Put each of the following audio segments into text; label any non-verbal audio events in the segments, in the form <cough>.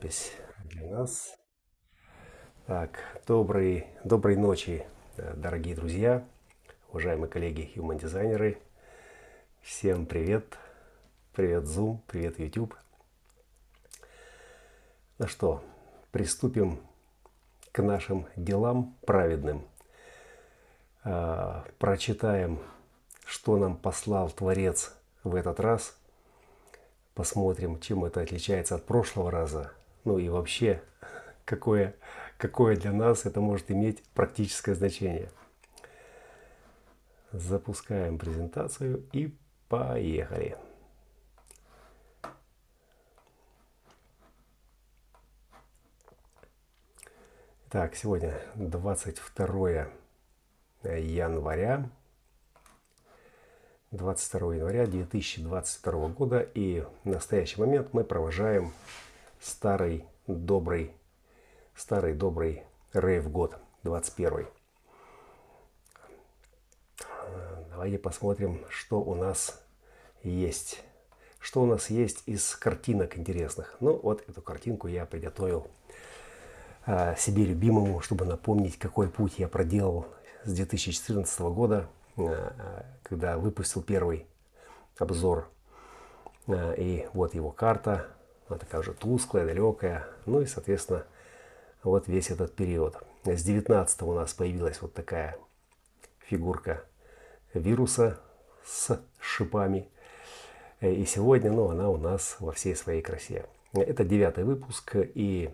запись для нас. Так, добрый, доброй ночи, э, дорогие друзья, уважаемые коллеги human дизайнеры. Всем привет. Привет Zoom, привет YouTube. Ну что, приступим к нашим делам праведным. А, прочитаем, что нам послал Творец в этот раз. Посмотрим, чем это отличается от прошлого раза – ну и вообще, <laughs> какое, какое для нас это может иметь практическое значение. Запускаем презентацию и поехали. Так, сегодня 22 января. 22 января 2022 года. И в настоящий момент мы провожаем старый добрый, старый добрый рейв год 21. Давайте посмотрим, что у нас есть. Что у нас есть из картинок интересных. Ну, вот эту картинку я приготовил а, себе любимому, чтобы напомнить, какой путь я проделал с 2014 года, а, когда выпустил первый обзор. А, и вот его карта, она такая уже тусклая, далекая. Ну и, соответственно, вот весь этот период. С 19 у нас появилась вот такая фигурка вируса с шипами. И сегодня, ну, она у нас во всей своей красе. Это девятый выпуск, и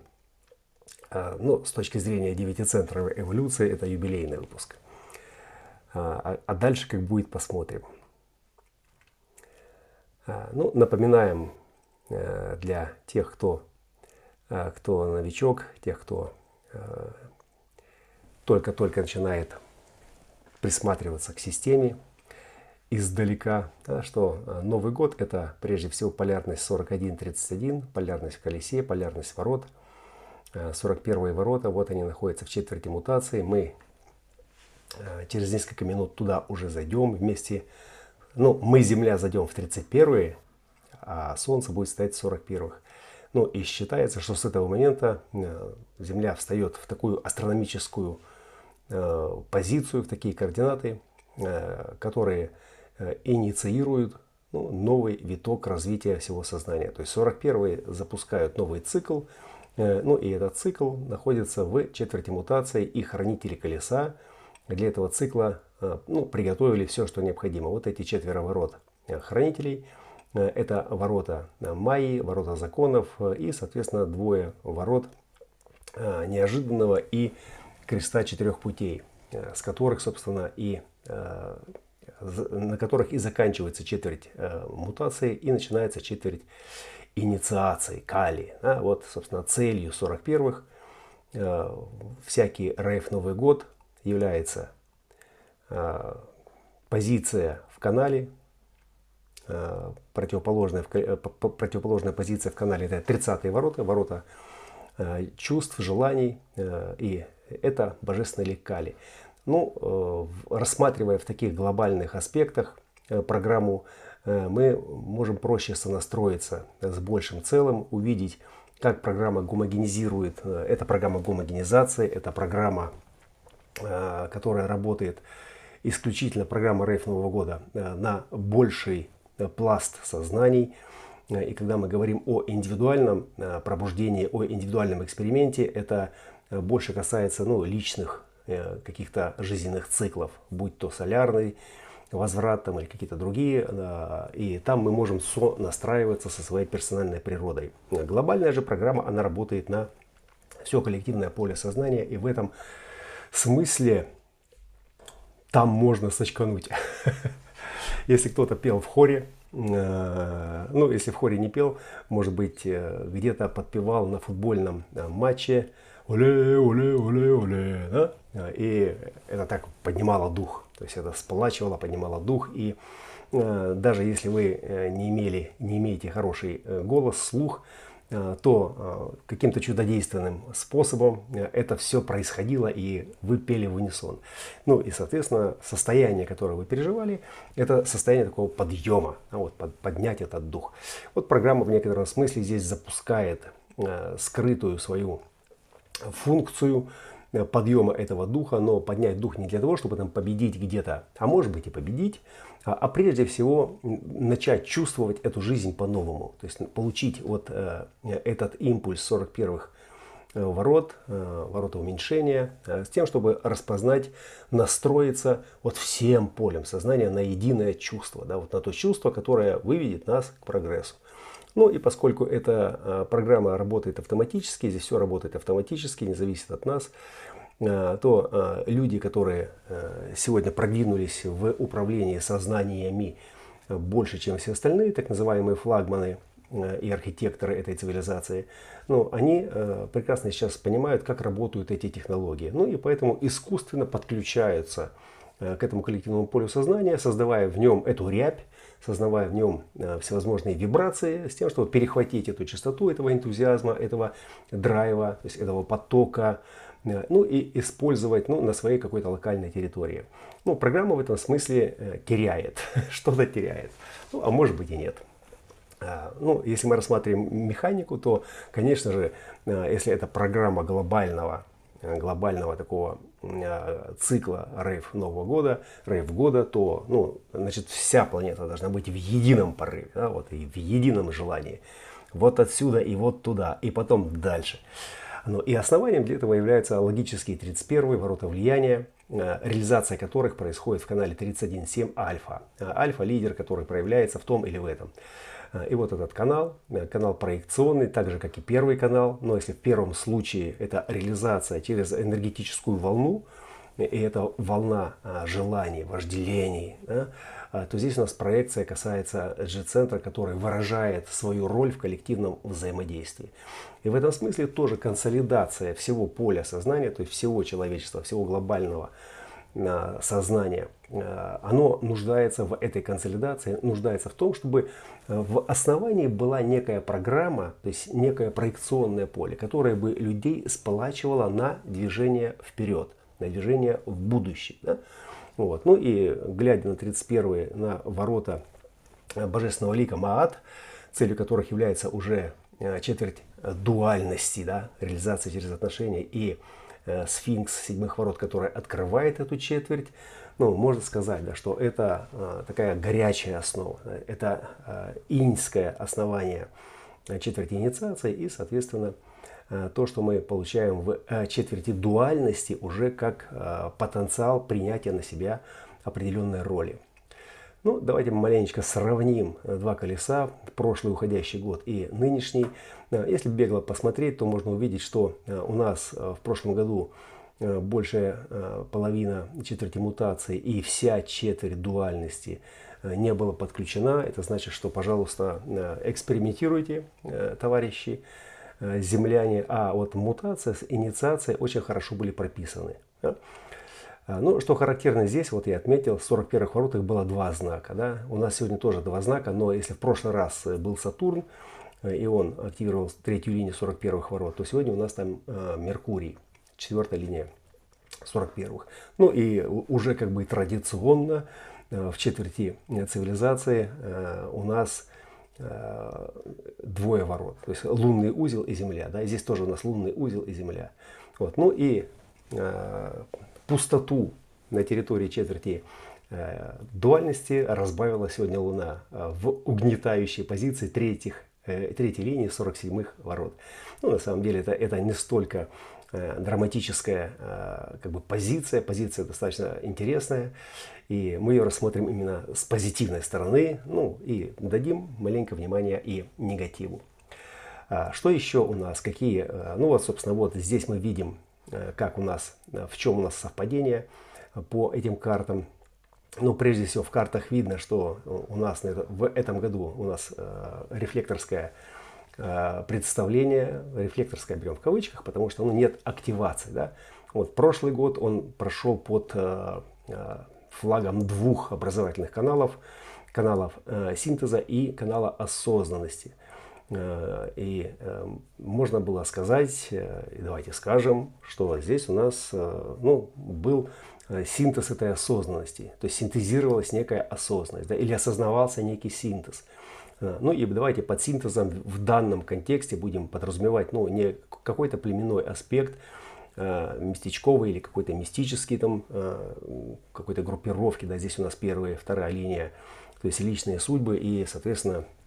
а, ну, с точки зрения девятицентровой эволюции, это юбилейный выпуск. А, а дальше как будет, посмотрим. А, ну, напоминаем для тех, кто, э, кто новичок, тех, кто э, только-только начинает присматриваться к системе издалека, да, что Новый год это прежде всего полярность 41-31, полярность в колесе, полярность ворот, 41 ворота, вот они находятся в четверти мутации, мы через несколько минут туда уже зайдем вместе, ну, мы, Земля, зайдем в 31 а Солнце будет стоять в 41-х. Ну и считается, что с этого момента э, Земля встает в такую астрономическую э, позицию, в такие координаты, э, которые инициируют ну, новый виток развития всего сознания. То есть 41-й запускают новый цикл, ну и этот цикл находится в четверти мутации и хранители колеса для этого цикла ну, приготовили все, что необходимо. Вот эти четверо ворот хранителей – это ворота э, Майи, ворота законов э, и, соответственно, двое ворот неожиданного и креста четырех путей, с которых, собственно, и на которых и заканчивается четверть мутации и начинается четверть инициации, кали. Вот, собственно, целью 41-х всякий рейв Новый год является позиция в канале, Э, противоположная, э, противоположная позиция в канале это 30-е ворота, ворота э, чувств, желаний, и это божественные лекали. Ну, рассматривая в таких глобальных аспектах программу, мы можем проще сонастроиться с большим целым, увидеть, как программа гомогенизирует. Это программа гомогенизации, это программа, которая работает исключительно программа Рейф Нового года на больший Э, пласт сознаний. Э, и когда мы говорим о индивидуальном э, пробуждении, о индивидуальном эксперименте, это больше касается ну, личных каких-то жизненных циклов, будь то солярный возврат там, или какие-то другие. И там мы можем настраиваться со своей персональной природой. Глобальная же программа, она работает на все коллективное поле сознания. И в этом смысле там можно сочкануть. <laughs> Если кто-то пел в хоре, э, ну, если в хоре не пел, может быть, э, где-то подпевал на футбольном э, матче «Оле, оле, оле, оле», да? И это так поднимало дух, то есть это сплачивало, поднимало дух. И даже если вы не, имели, не имеете хороший голос, слух, то э, каким-то чудодейственным способом э, это все происходило, и вы пели в унисон. Ну и, соответственно, состояние, которое вы переживали, это состояние такого подъема, а вот, под, поднять этот дух. Вот программа в некотором смысле здесь запускает скрытую свою функцию подъема этого духа, но поднять дух не для того, чтобы там победить где-то, а может быть и победить, а, а прежде всего начать чувствовать эту жизнь по-новому. То есть получить вот этот импульс 41-х Э, ворот, э, ворота уменьшения, э, с тем, чтобы распознать, настроиться вот всем полем сознания на единое чувство, да, вот на то чувство, которое выведет нас к прогрессу. Ну и поскольку эта программа работает автоматически, здесь все работает автоматически, не зависит от нас, то люди, которые сегодня продвинулись в управлении сознаниями больше, чем все остальные, так называемые флагманы и архитекторы этой цивилизации – ну, они э, прекрасно сейчас понимают, как работают эти технологии. Ну и поэтому искусственно подключаются э, к этому коллективному полю сознания, создавая в нем эту рябь, создавая в нем э, всевозможные вибрации с тем, чтобы перехватить эту частоту этого энтузиазма, этого драйва, то есть этого потока, э, ну и использовать ну, на своей какой-то локальной территории. Ну, программа в этом смысле э, теряет, <laughs> что-то теряет. Ну, а может быть и нет. А, ну, если мы рассматриваем механику, то, конечно же, а, если это программа глобального, глобального такого цикла рейв Нового года, рейв года, то, ну, значит, вся планета должна быть в едином порыве, да, вот, и в едином желании. Вот отсюда и вот туда, и потом дальше. Ну, и основанием для этого является логический 31 ворота влияния, реализация которых происходит в канале 31.7 альфа. Альфа – лидер, который проявляется в том или в этом. И вот этот канал, э, канал проекционный, так же как и первый канал, но если в первом случае это реализация через энергетическую волну, и это волна желаний, вожделений, то здесь у нас проекция касается G-центра, который выражает свою роль в коллективном взаимодействии. И в этом смысле тоже консолидация всего поля сознания, то есть всего человечества, всего глобального Э, сознание, э, оно нуждается в этой консолидации, нуждается в том, чтобы в основании была некая программа, то есть некое проекционное поле, которое бы людей сплачивало на движение вперед, на движение в будущее. Да? Вот. Ну и глядя на 31 на ворота божественного лика Маат, целью которых является уже четверть дуальности, да, реализация через отношения и Э, сфинкс седьмых ворот, который открывает эту четверть, ну, можно сказать, да, что это э, такая горячая основа, это э, иньское основание четверти инициации и, соответственно, то, что мы получаем в четверти дуальности уже как потенциал принятия на себя определенной роли. Ну, давайте маленечко сравним два колеса, прошлый уходящий год и нынешний. Если бегло посмотреть, то можно увидеть, что э, у нас э, в прошлом году э, большая половина четверти мутации и вся четверть дуальности не была подключена. Это значит, что, пожалуйста, экспериментируйте, товарищи, земляне. А вот мутация с инициацией очень хорошо были прописаны. Ну, что характерно здесь, вот я отметил, в 41-х воротах было два знака. Да? У нас сегодня тоже два знака, но если в прошлый раз был Сатурн, Э, и он активировал третью линию 41-х ворот, то сегодня у нас там э, Меркурий, четвертая линия 41-х. Ну и уже как бы традиционно э, в четверти цивилизации у нас двое ворот. То есть лунный узел и Земля. Да? И здесь тоже у нас лунный узел и Земля. Вот. Ну и пустоту на территории четверти дуальности разбавила сегодня Луна в угнетающей позиции третьих Э, третьей линии 47-х ворот. Ну, на самом деле это, это не столько э, драматическая э, как бы позиция, позиция достаточно интересная, и мы ее рассмотрим именно с позитивной стороны, ну и дадим маленько внимания и негативу. А, что еще у нас? Какие? Ну вот, собственно, вот здесь мы видим, как у нас, в чем у нас совпадение по этим картам. Ну, прежде всего, в картах видно, что у нас в этом году у нас э, рефлекторское э, представление, рефлекторское берем в кавычках, потому что ну, нет активации. Да? Вот прошлый год он прошел под э, флагом двух образовательных каналов, каналов синтеза и канала осознанности. И можно было сказать, и давайте скажем, что здесь у нас ну, был Э, синтез этой осознанности. То есть синтезировалась некая осознанность, да, или осознавался некий синтез. Ну и давайте под синтезом в данном контексте будем подразумевать ну, не какой-то племенной аспект, местечковый или какой-то мистический там, какой-то группировки, да, здесь у нас первая, вторая линия, то есть личные судьбы и, соответственно, Э,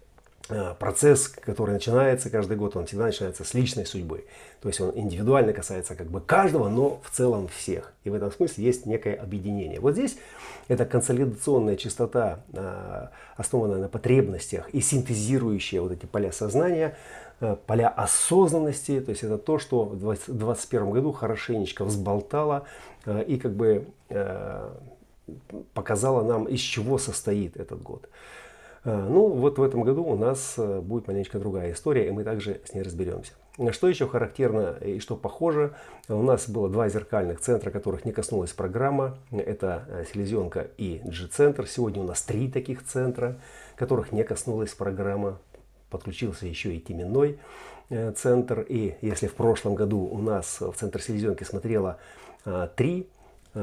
процесс, который начинается каждый год, он всегда начинается с личной судьбы. То есть он индивидуально касается как бы каждого, но в целом всех. И в этом смысле есть некое объединение. Вот здесь эта консолидационная чистота, э, основанная на потребностях и синтезирующая вот эти поля сознания, э, поля осознанности, то есть это то, что в 2021 году хорошенечко взболтало и как бы показало нам, из чего состоит этот год. Э, ну, вот в этом году у нас э, будет маленько другая история, и мы также с ней разберемся. Что еще характерно и что похоже, у нас было два зеркальных центра, которых не коснулась программа. Это э, селезенка и G-центр. Сегодня у нас три таких центра, которых не коснулась программа. Подключился еще и теменной центр. И если в прошлом году у нас в центр селезенки смотрело три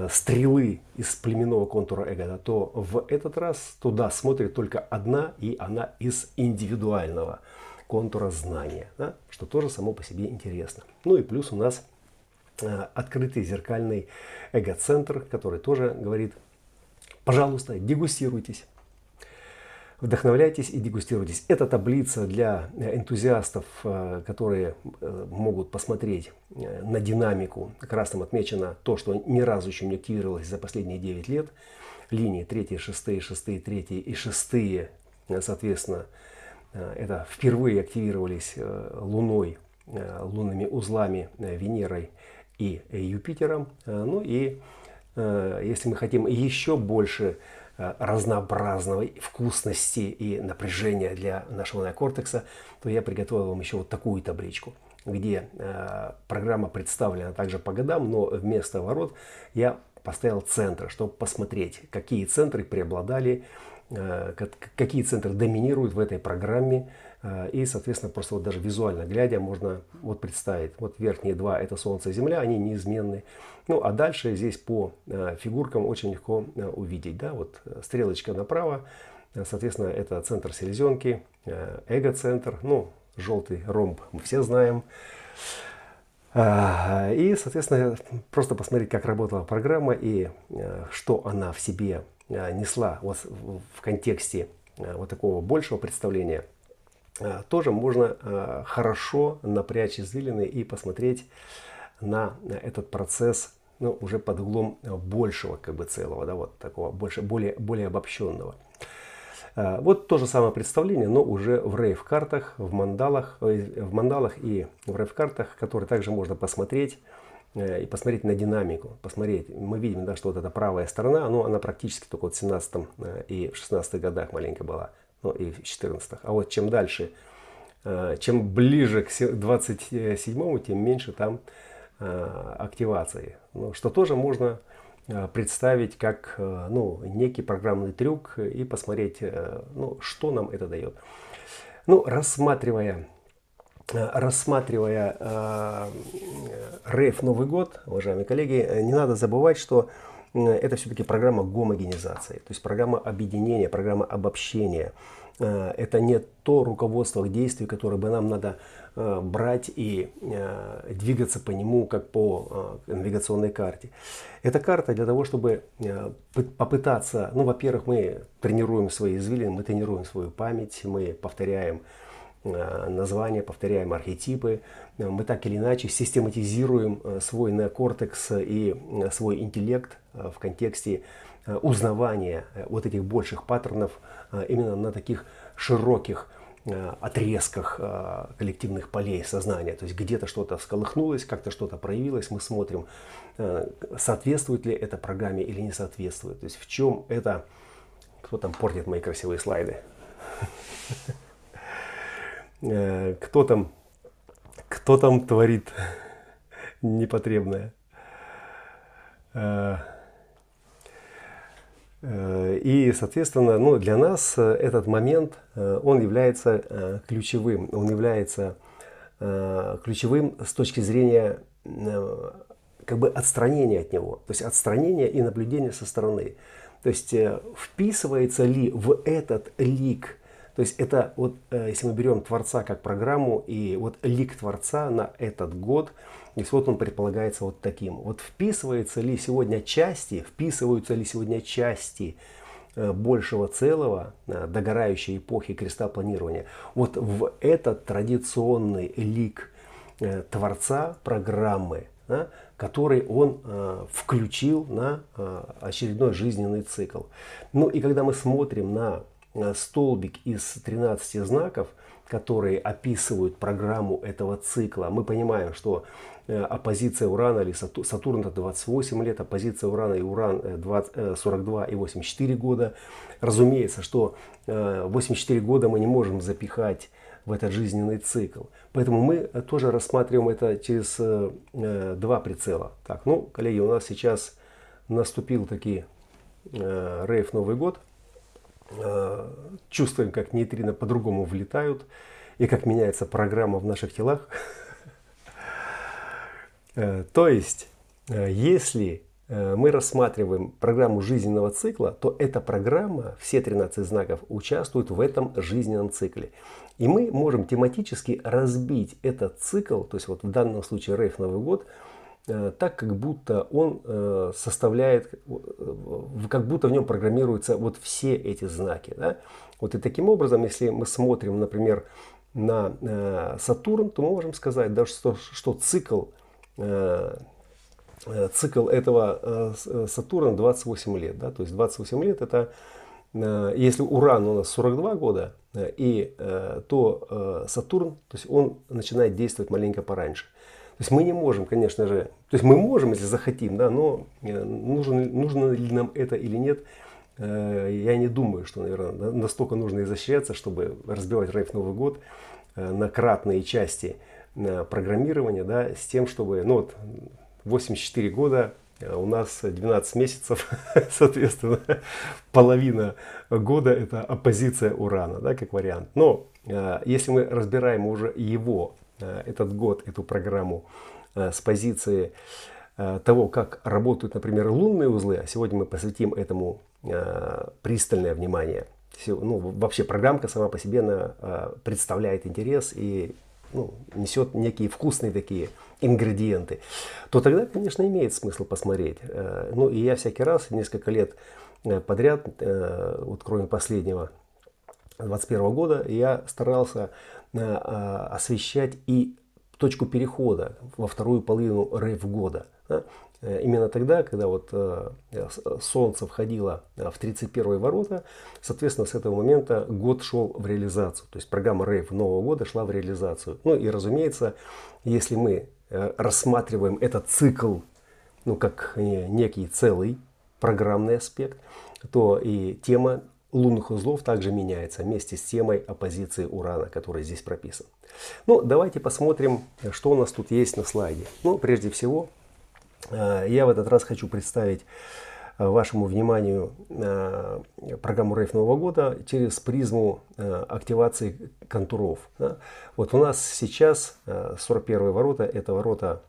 стрелы из племенного контура эго, то в этот раз туда смотрит только одна, и она из индивидуального контура знания, да, что тоже само по себе интересно. Ну и плюс у нас э, открытый зеркальный эго-центр, который тоже говорит, пожалуйста, дегустируйтесь Вдохновляйтесь и дегустируйтесь. Это таблица для энтузиастов, э, которые э, могут посмотреть э, на динамику. Красным отмечено то, что ни разу еще не активировалось за последние 9 лет. Линии 3, 6, 6, 3 и 6, соответственно, это впервые активировались Луной, лунными узлами Венерой и Юпитером. Ну и если мы хотим еще больше Э, разнообразного вкусности и напряжения для нашего неокортекса, то я приготовил вам еще вот такую табличку, где э, программа представлена также по годам, но вместо ворот я поставил центры, чтобы посмотреть, какие центры преобладали, э, какие центры доминируют в этой программе, Э, и, соответственно, просто вот даже визуально глядя, можно вот представить, вот верхние два это Солнце и Земля, они неизменны. Ну, а дальше здесь по э, фигуркам очень легко э, увидеть, да, вот стрелочка направо, соответственно, это центр селезенки, эго-центр, ну, желтый ромб мы все знаем. И, соответственно, просто посмотреть, как работала программа и что она в себе несла вот в контексте вот такого большего представления – Э, тоже можно э, хорошо напрячь извилины и посмотреть на этот процесс ну, уже под углом большего как бы целого, да, вот такого больше, более, более обобщенного. Э, вот то же самое представление, но уже в рейв-картах, в мандалах, в мандалах и в рейв-картах, которые также можно посмотреть и посмотреть на динамику. Посмотреть, мы видим, да, что вот эта правая сторона, ну, она практически только вот в 17 и в 16 годах маленько была ну и в 14 А вот чем дальше, э, чем ближе к 27 тем меньше там э, активации. Ну, что тоже можно э, представить как ну, некий программный трюк и посмотреть, ну, что нам это дает. Ну, рассматривая, рассматривая э, рейв Новый год, уважаемые коллеги, не надо забывать, что это все-таки программа гомогенизации, то есть программа объединения, программа обобщения. Э, это не то руководство к действию, которое бы нам надо э, брать и э, двигаться по нему, как по навигационной карте. Эта карта для того, чтобы попытаться, ну, во-первых, мы тренируем свои извилины, мы тренируем свою память, мы повторяем названия, повторяем архетипы, мы так или иначе систематизируем свой неокортекс и свой интеллект в контексте узнавания вот этих больших паттернов именно на таких широких отрезках коллективных полей сознания. То есть где-то что-то всколыхнулось, как-то что-то проявилось, мы смотрим, соответствует ли это программе или не соответствует. То есть в чем это... Кто там портит мои красивые слайды? <laughs> Э, кто там, кто там творит <laughs> непотребное. Э, э, и, соответственно, ну, для нас этот момент, он является ключевым. Он является ключевым с точки зрения как бы отстранения от него. То есть отстранения и наблюдения со стороны. То есть вписывается ли в этот лик То есть это вот, если мы берем Творца как программу, и вот лик Творца на этот год, и вот он предполагается вот таким. Вот вписывается ли сегодня части, вписываются ли сегодня части большего целого догорающей эпохи креста планирования вот в этот традиционный лик Творца программы – да, который он э, включил на э, очередной жизненный цикл. Ну и когда мы смотрим на э, столбик из 13 знаков, которые описывают программу этого цикла, мы понимаем, что э, оппозиция Урана или Сатурн это 28 лет, оппозиция Урана и Уран 20, 42 и 84 года. Разумеется, что 84 года мы не можем запихать в этот жизненный цикл. Поэтому мы тоже рассматриваем это через э, э, два прицела. Так, ну, коллеги, у нас сейчас наступил таки э, рейв Новый год. Э, чувствуем, как нейтрино по-другому влетают и как меняется программа в наших телах. <laughs> Э, то есть, э, если Э, мы рассматриваем программу жизненного цикла, то эта программа, все 13 знаков, участвуют в этом жизненном цикле. И мы можем тематически разбить этот цикл, то есть вот в данном случае Рейф Новый год, так, как будто он составляет, как будто в нем программируются вот все эти знаки. Да? Вот и таким образом, если мы смотрим, например, на Сатурн, то мы можем сказать, да, что, что цикл цикл этого э, э, Сатурна 28 лет. Да? То есть 28 лет это, если Уран у нас 42 года, и, то Сатурн, то есть он начинает действовать маленько пораньше. То есть мы не можем, конечно же, то есть мы можем, если захотим, да, но нужно, нужно ли нам это или нет, я не думаю, что, наверное, настолько нужно изощряться, чтобы разбивать рейф Новый год на кратные части программирования, да, с тем, чтобы, ну вот, 84 года, э, у нас 12 месяцев, <laughs> соответственно, половина года это оппозиция урана, да, как вариант. Но э, если мы разбираем уже его, э, этот год, эту программу с позиции того, как работают, например, лунные узлы, а сегодня мы посвятим этому пристальное внимание. Ну, вообще программка сама по себе она представляет интерес и ну, несет некие вкусные такие ингредиенты, то тогда, конечно, имеет смысл посмотреть. Э, ну и я всякий раз, несколько лет э, подряд, э, вот кроме последнего 21 года, я старался освещать и точку перехода во вторую половину рейв года. Именно тогда, когда вот э, Солнце входило э, в 31 ворота, соответственно, с этого момента год шел в реализацию. То есть программа Рейв Нового года шла в реализацию. Ну и, разумеется, если мы рассматриваем этот цикл ну, как некий целый программный аспект, то и тема лунных узлов также меняется вместе с темой оппозиции Урана, который здесь прописан. Ну, давайте посмотрим, что у нас тут есть на слайде. Ну, прежде всего, Э, я в этот раз хочу представить э, вашему вниманию э, программу Рейф Нового года через призму активации контуров. Вот у нас сейчас 41 ворота, это ворота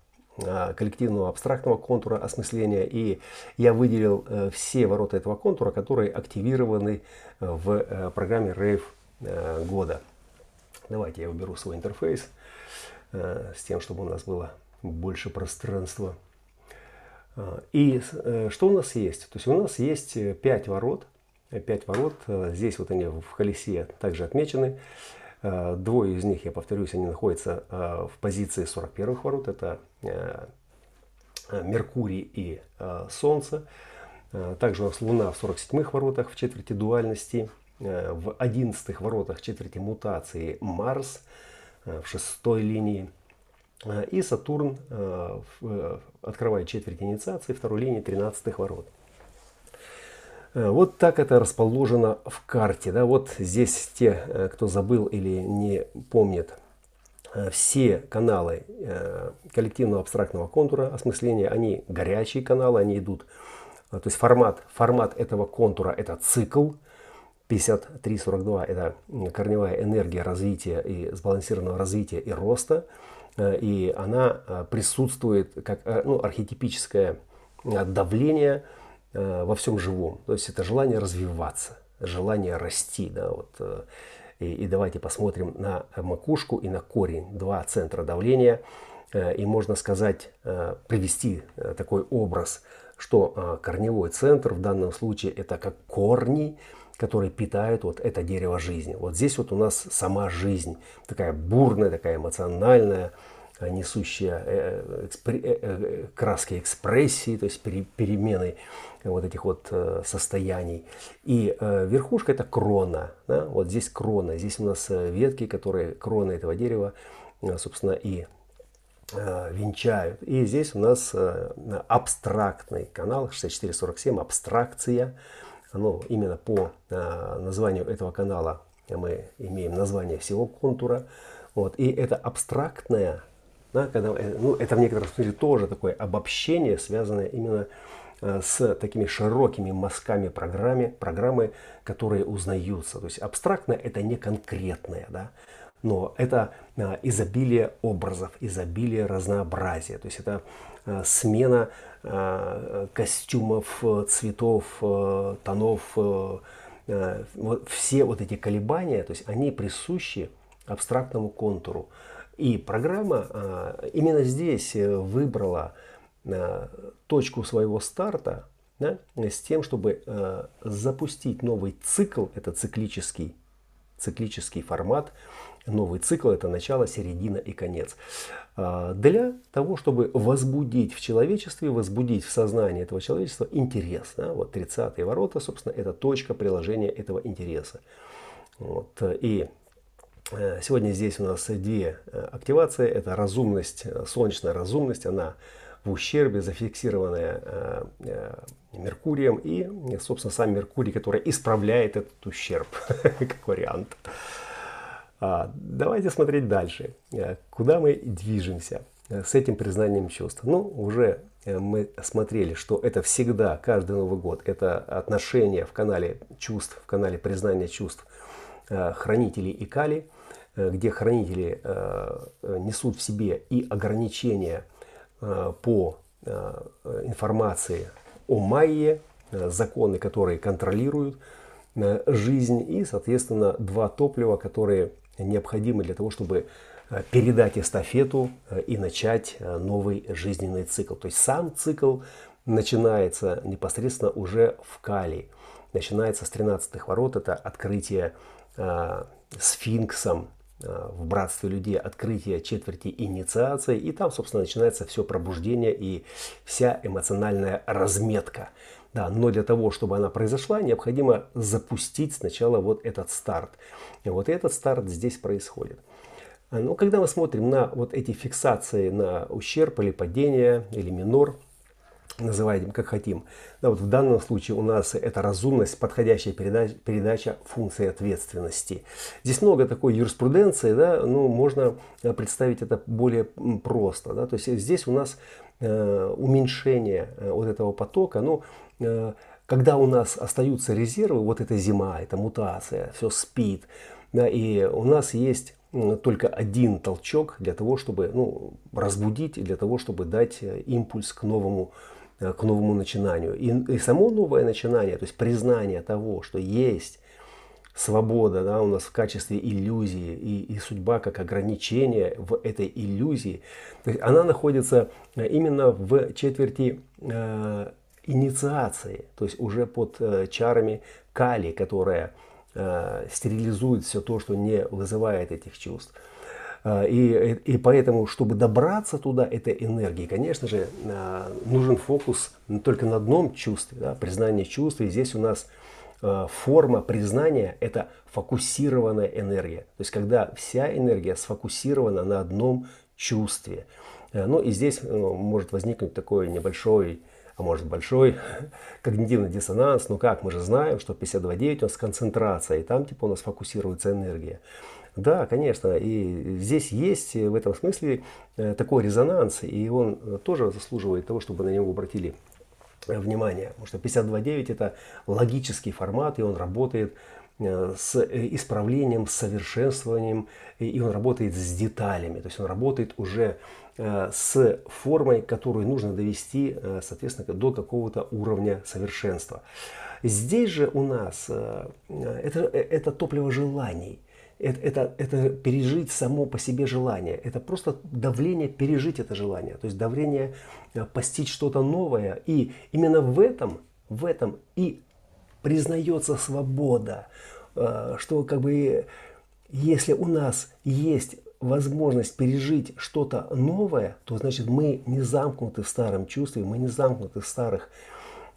коллективного абстрактного контура осмысления. И я выделил все ворота этого контура, которые активированы в программе Rave года. Давайте я уберу свой интерфейс с тем, чтобы у нас было больше пространства. А, и э, что у нас есть? То есть у нас есть 5 э, ворот. 5 э, ворот. Здесь вот они в колесе также отмечены. Двое из них, я повторюсь, они находятся в позиции 41 ворот. Это Меркурий и Солнце. Также у нас Луна в 47 воротах в четверти дуальности. В 11 воротах четверти мутации Марс в шестой линии. Э, и Сатурн э, э, открывает четверть инициации второй линии 13 ворот. Вот так это расположено в карте. Да? Вот здесь те, кто забыл или не помнит, все каналы коллективного абстрактного контура осмысления, они горячие каналы, они идут. То есть формат, формат этого контура это цикл. 53-42 это корневая энергия развития и сбалансированного развития и роста. Э, и она э, присутствует как э, ну, архетипическое давление во всем живом. То есть это желание развиваться, желание расти. Да, вот. И, и давайте посмотрим на макушку и на корень. Два центра давления. И можно сказать, привести такой образ, что корневой центр в данном случае это как корни, которые питают вот это дерево жизни. Вот здесь вот у нас сама жизнь, такая бурная, такая эмоциональная, Э, несущая э, э, краски экспрессии, то есть перемены вот этих вот состояний. И верхушка это крона. Да? Вот здесь крона. Здесь у нас ветки, которые крона этого дерева, собственно, и венчают. И здесь у нас абстрактный канал 6447, абстракция. Ну, именно по названию этого канала мы имеем название всего контура. Вот. И это абстрактная да, когда, э, ну, это в некотором смысле тоже такое обобщение, связанное именно э, с такими широкими мазками программы, программы, которые узнаются. То есть абстрактно это не конкретное, да, но это э, изобилие образов, изобилие разнообразия. То есть это смена костюмов, цветов, тонов, вот все вот эти колебания, то есть они присущи абстрактному контуру. И программа именно здесь э, выбрала точку своего старта да, с тем, чтобы запустить новый цикл, это циклический, циклический формат, новый цикл это начало, середина и конец. Для того, чтобы возбудить в человечестве, возбудить в сознании этого человечества интерес. Да, вот 30-е ворота, собственно, это точка приложения этого интереса. Вот, и Э, сегодня здесь у нас две э, активации. Это разумность, э, солнечная разумность, она в ущербе, зафиксированная Меркурием и, собственно, сам Меркурий, который исправляет этот ущерб, <laughs> как вариант. А, давайте смотреть дальше. Куда мы движемся с этим признанием чувств? Ну, уже мы смотрели, что это всегда, каждый Новый год, это отношение в канале чувств, в канале признания чувств хранителей и кали – Э, где хранители э, несут в себе и ограничения э, по информации о майе, законы, которые контролируют жизнь и, соответственно, два топлива, которые необходимы для того, чтобы передать эстафету и начать новый жизненный цикл. То есть сам цикл начинается непосредственно уже в Кали. Начинается с 13 ворот, это открытие сфинксом Э, в братстве людей открытие четверти инициации, и там, собственно, начинается все пробуждение и вся эмоциональная разметка. Да, но для того, чтобы она произошла, необходимо запустить сначала вот этот старт. И вот этот старт здесь происходит. Но когда мы смотрим на вот эти фиксации на ущерб или падение или минор, называем как хотим. Да, вот в данном случае у нас это разумность, подходящая передача, передача функции ответственности. Здесь много такой юриспруденции, да, но можно э, представить это более просто. Да, то есть здесь у нас э, уменьшение э, вот этого потока, ну, когда у нас остаются резервы, вот эта зима, эта мутация, все спит, да, и у нас есть только один толчок для того, чтобы ну, разбудить, для того, чтобы дать э, импульс к новому Э, к новому начинанию. И, и само новое начинание, то есть признание того, что есть свобода да, у нас в качестве иллюзии и, и судьба как ограничение в этой иллюзии, то есть она находится э, именно в четверти э, инициации, то есть уже под э, чарами кали, которая э, стерилизует все то, что не вызывает этих чувств. А, и, и поэтому, чтобы добраться туда, этой энергии, конечно же, а, нужен фокус только на одном чувстве, да, признание чувств. И здесь у нас форма признания – это фокусированная энергия. То есть, когда вся энергия сфокусирована на одном чувстве. Ну и здесь может возникнуть такой небольшой а может большой <laughs> когнитивный диссонанс. Ну как, мы же знаем, что 52.9 у нас концентрация, и там типа у нас фокусируется энергия. Да, конечно, и здесь есть в этом смысле э, такой резонанс, и он тоже заслуживает того, чтобы на него обратили э, внимание. Потому что 52.9 это логический формат, и он работает э, с исправлением, с совершенствованием, и он работает с деталями, то есть он работает уже с формой, которую нужно довести, соответственно, до какого-то уровня совершенства. Здесь же у нас это, это топливо желаний. это, это, это пережить само по себе желание. Это просто давление пережить это желание. То есть давление э, постичь что-то новое. И именно в этом, в этом и признается свобода. Э, что как бы если у нас есть возможность пережить что-то новое, то значит мы не замкнуты в старом чувстве, мы не замкнуты в старых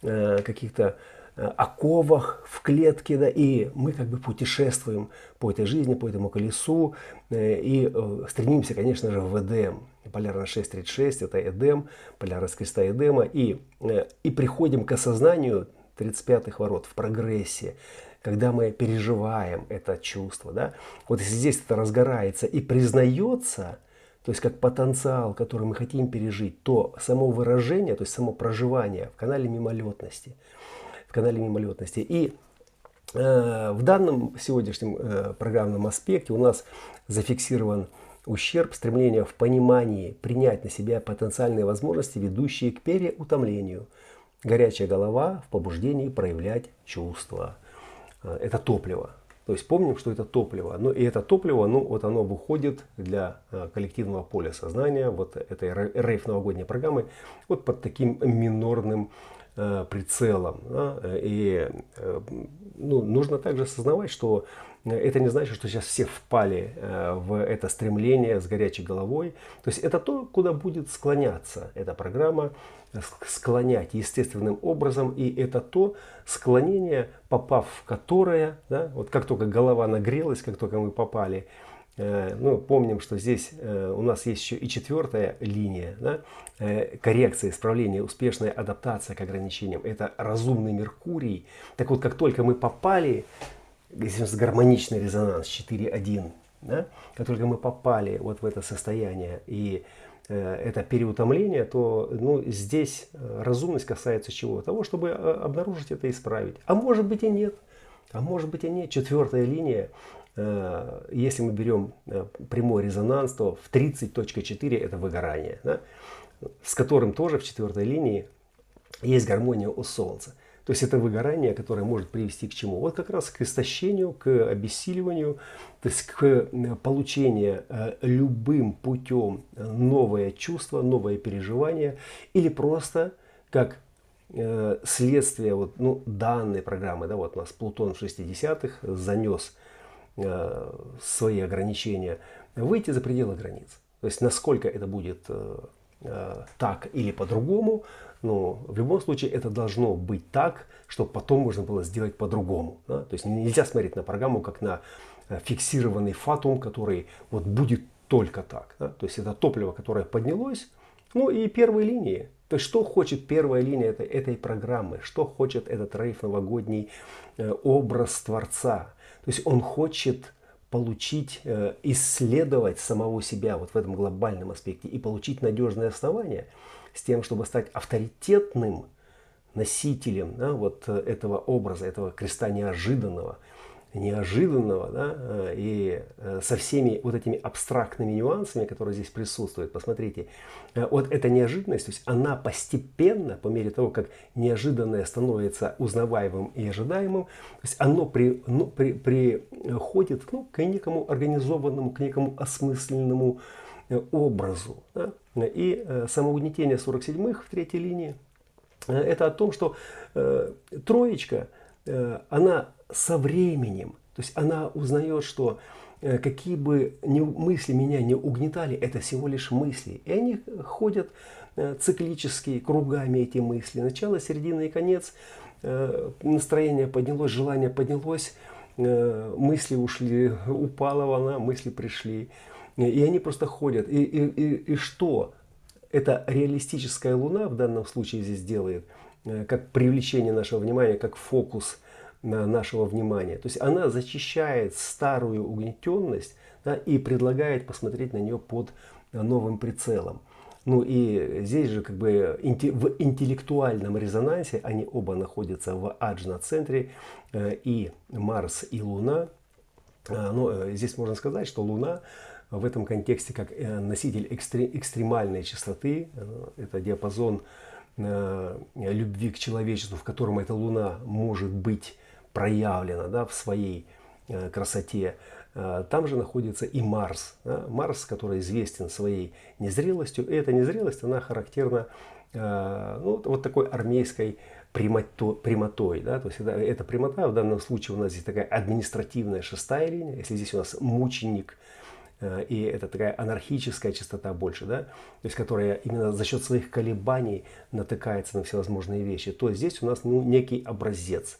э, каких-то Э, оковах, в клетке, да, и мы как бы путешествуем по этой жизни, по этому колесу, э, и э, стремимся, конечно же, в Эдем. Полярность 636 – это Эдем, полярность креста Эдема, и, и приходим к осознанию 35-х ворот в прогрессе, когда мы переживаем это чувство. Да? Вот если здесь это разгорается и признается, то есть как потенциал, который мы хотим пережить, то само выражение, то есть само проживание в канале мимолетности – в канале мимолетности. И э, в данном сегодняшнем э, программном аспекте у нас зафиксирован ущерб, стремление в понимании принять на себя потенциальные возможности, ведущие к переутомлению. Горячая голова в побуждении проявлять чувства. Э, это топливо. То есть помним, что это топливо. Ну и это топливо, ну вот оно выходит для э, коллективного поля сознания, вот этой рейф новогодней программы, вот под таким минорным Э, прицелом. И ну, нужно также осознавать, что это не значит, что сейчас все впали э, в это стремление с горячей головой. То есть это то, куда будет склоняться эта программа, склонять естественным образом. И это то склонение, попав в которое, да, вот как только голова нагрелась, как только мы попали Э, ну, помним, что здесь э, у нас есть еще и четвертая линия, да, э, коррекция, исправление, успешная адаптация к ограничениям. Это разумный Меркурий. Так вот, как только мы попали, здесь гармоничный резонанс 4.1, да, как только мы попали вот в это состояние и это переутомление, то ну, здесь разумность касается чего? Того, чтобы обнаружить это и исправить. А может быть и нет. А может быть и нет. Четвертая линия Э, если мы берем э, прямой резонанс, то в 30.4 это выгорание, да, с которым тоже в четвертой линии есть гармония у Солнца. То есть это выгорание, которое может привести к чему? Вот как раз к истощению, к обессиливанию, то есть к э, получению любым путем новое чувство, новое переживание или просто как следствие вот, ну, данной программы. Да, вот у нас Плутон в 60-х занес Э, свои ограничения, выйти за пределы границ. То есть насколько это будет э, э, так или по-другому, но в любом случае это должно быть так, чтобы потом можно было сделать по-другому. Да? То есть нельзя смотреть на программу как на фиксированный фатум, который вот будет только так. Да? То есть это топливо, которое поднялось, ну и первые линии. То есть что хочет первая линия этой, этой программы, что хочет этот рейф новогодний образ Творца. То есть он хочет получить, э, исследовать самого себя вот в этом глобальном аспекте и получить надежное основание с тем, чтобы стать авторитетным носителем да, вот э, этого образа, этого креста неожиданного – неожиданного, да, э, и э, со всеми вот этими абстрактными нюансами, которые здесь присутствуют. Посмотрите, вот эта неожиданность, то есть она постепенно, по мере того, как неожиданное становится узнаваемым и ожидаемым, то есть оно при, ну, при, приходит ну, к некому организованному, к некому осмысленному образу. Да? И самоугнетение 47-х в третьей линии, это о том, что э, троечка, э, она со временем. То есть она узнает, что э, какие бы мысли меня не угнетали, это всего лишь мысли. И они ходят э, циклически кругами эти мысли. Начало, середина и конец. Э, настроение поднялось, желание поднялось, мысли ушли, упала волна, мысли пришли. И они просто ходят. И, и, и, и что? Это реалистическая луна в данном случае здесь делает, как привлечение нашего внимания, как фокус – нашего внимания. То есть она зачищает старую угнетенность да, и предлагает посмотреть на нее под новым прицелом. Ну и здесь же как бы в интеллектуальном резонансе они оба находятся в аджна-центре э, и Марс и Луна. А, Но ну, э, здесь можно сказать, что Луна в этом контексте как э, носитель экстремальной частоты, это диапазон любви к человечеству, в котором эта Луна может быть проявлена да, в своей э, красоте. там же находится и Марс. Марс, который известен своей незрелостью. И эта незрелость, она характерна ну, вот такой армейской прямотой. прямотой да? То есть это, эта прямота, в данном случае у нас здесь такая административная шестая линия. Если здесь у нас мученик, и это такая анархическая частота больше, да, то есть которая именно за счет своих колебаний натыкается на всевозможные вещи, то здесь у нас ну, некий образец.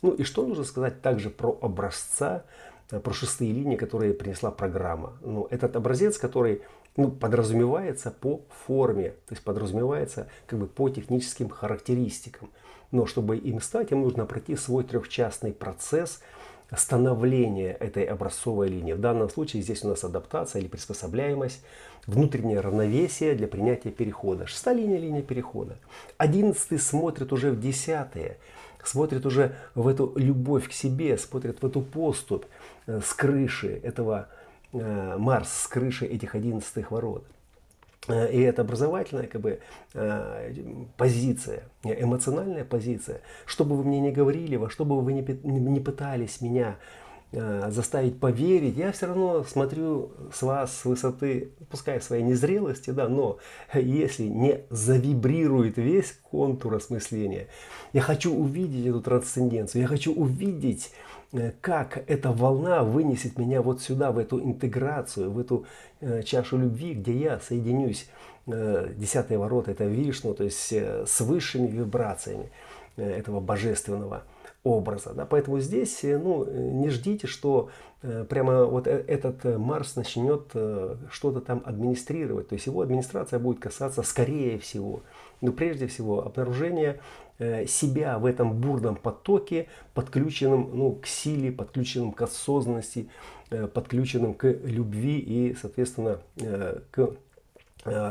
Ну и что нужно сказать также про образца, э, про шестые линии, которые принесла программа. Ну, этот образец, который ну, подразумевается по форме, то есть подразумевается как бы по техническим характеристикам. Но чтобы им стать, им нужно пройти свой трехчастный процесс становления этой образцовой линии. В данном случае здесь у нас адаптация или приспособляемость, внутреннее равновесие для принятия перехода. Шестая линия – линия перехода. Одиннадцатый смотрит уже в десятые – смотрит уже в эту любовь к себе, смотрит в эту поступь э, с крыши этого э, Марс, с крыши этих одиннадцатых ворот. Э, и это образовательная как бы, позиция, эмоциональная позиция. Что бы вы мне ни говорили, во что бы вы ни пытались меня Э, заставить поверить, я все равно смотрю с вас с высоты, пускай своей незрелости, да, но если не завибрирует весь контур осмысления, я хочу увидеть эту трансценденцию, я хочу увидеть, э, как эта волна вынесет меня вот сюда, в эту интеграцию, в эту э, чашу любви, где я соединюсь, десятые ворота, это Вишну, то есть с высшими вибрациями этого божественного образа. Да? Поэтому здесь э, ну, не ждите, что э, прямо вот э, этот Марс начнет что-то там администрировать. То есть его администрация будет касаться скорее всего, но прежде всего обнаружения себя в этом бурном потоке, подключенным ну, к силе, подключенным к осознанности, подключенным к любви и, соответственно, к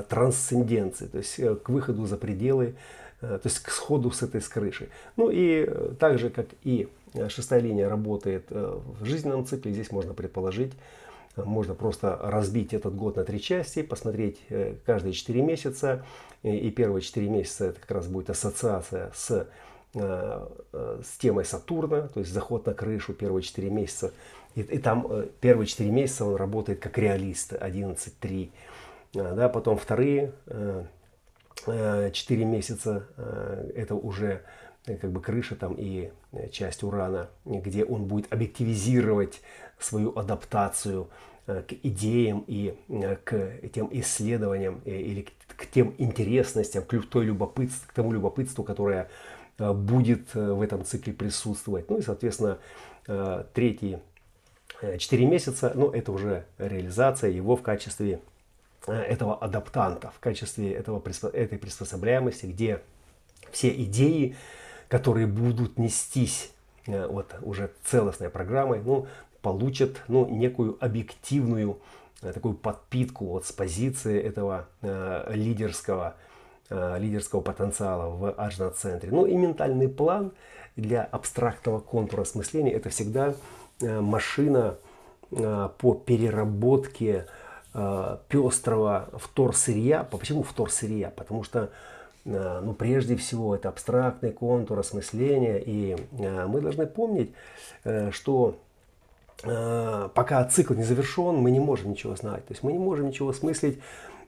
трансценденции, то есть к выходу за пределы Э, то есть к сходу с этой с крыши. Ну и э, так же, как и э, шестая линия работает в жизненном цикле, здесь можно предположить, можно просто разбить этот год на три части, посмотреть каждые 4 месяца. И первые 4 месяца это как раз будет ассоциация с, с темой Сатурна, то есть заход на крышу первые 4 месяца. И, и там первые 4 месяца он работает как реалист 11.3. Да, потом вторые 4 э, месяца э, это уже э, как бы крыша там и часть урана, где он будет объективизировать свою адаптацию к идеям и к тем исследованиям или к тем интересностям, к, той любопытству, к тому любопытству, которое будет в этом цикле присутствовать. Ну и, соответственно, третьи 4 месяца, ну это уже реализация его в качестве Э, этого адаптанта, в качестве этого, этой приспособляемости, где все идеи, которые будут нестись э, вот уже целостной программой, ну, получат ну, некую объективную э, такую подпитку вот с позиции этого э, лидерского, э, лидерского потенциала в аджна-центре. Ну и ментальный план для абстрактного контура осмысления это всегда э, машина э, по переработке э, пестрого вторсырья. Почему вторсырья? Потому что э, ну, прежде всего это абстрактный контур осмысления. И э, мы должны помнить, э, что пока цикл не завершен, мы не можем ничего знать. То есть мы не можем ничего осмыслить.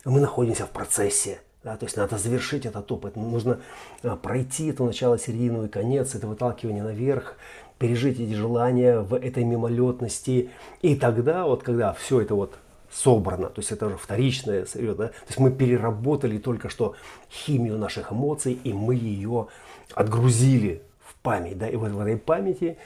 Мы находимся в процессе. Да, то есть надо завершить этот опыт, нужно а, пройти это начало, середину и конец, это выталкивание наверх, пережить эти желания в этой мимолетности. И тогда, вот когда все это вот собрано, то есть это уже вторичное сырье, да? то есть мы переработали только что химию наших эмоций, и мы ее отгрузили в память, да, и вот в этой памяти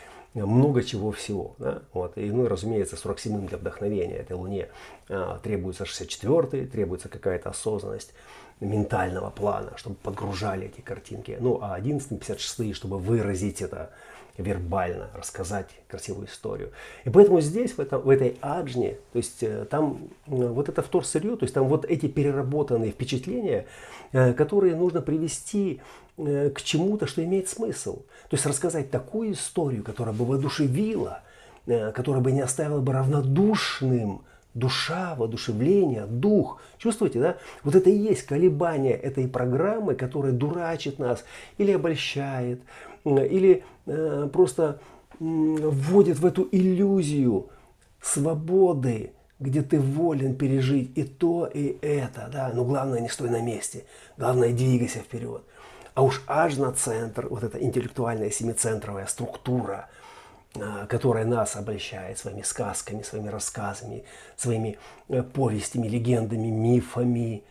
много чего всего. Да? Вот. И, ну, разумеется, 47 для вдохновения этой Луне а, требуется 64 требуется какая-то осознанность ментального плана, чтобы подгружали эти картинки. Ну, а 11 56 чтобы выразить это вербально рассказать красивую историю. И поэтому здесь, в, этом, в этой аджне, то есть э, там вот это вторсырье, то есть там вот эти переработанные впечатления, э, которые нужно привести э, к чему-то, что имеет смысл. То есть рассказать такую историю, которая бы воодушевила, которая бы не оставила бы равнодушным душа, воодушевление, дух. Чувствуете, да? Вот это и есть колебание этой программы, которая дурачит нас или обольщает, или э, просто вводит в эту иллюзию свободы, где ты волен пережить и то, и это, да, но главное не стой на месте, главное двигайся вперед. А уж аж на центр, вот эта интеллектуальная семицентровая структура, а, которая нас обольщает своими сказками, своими рассказами, своими э, повестями, легендами, мифами.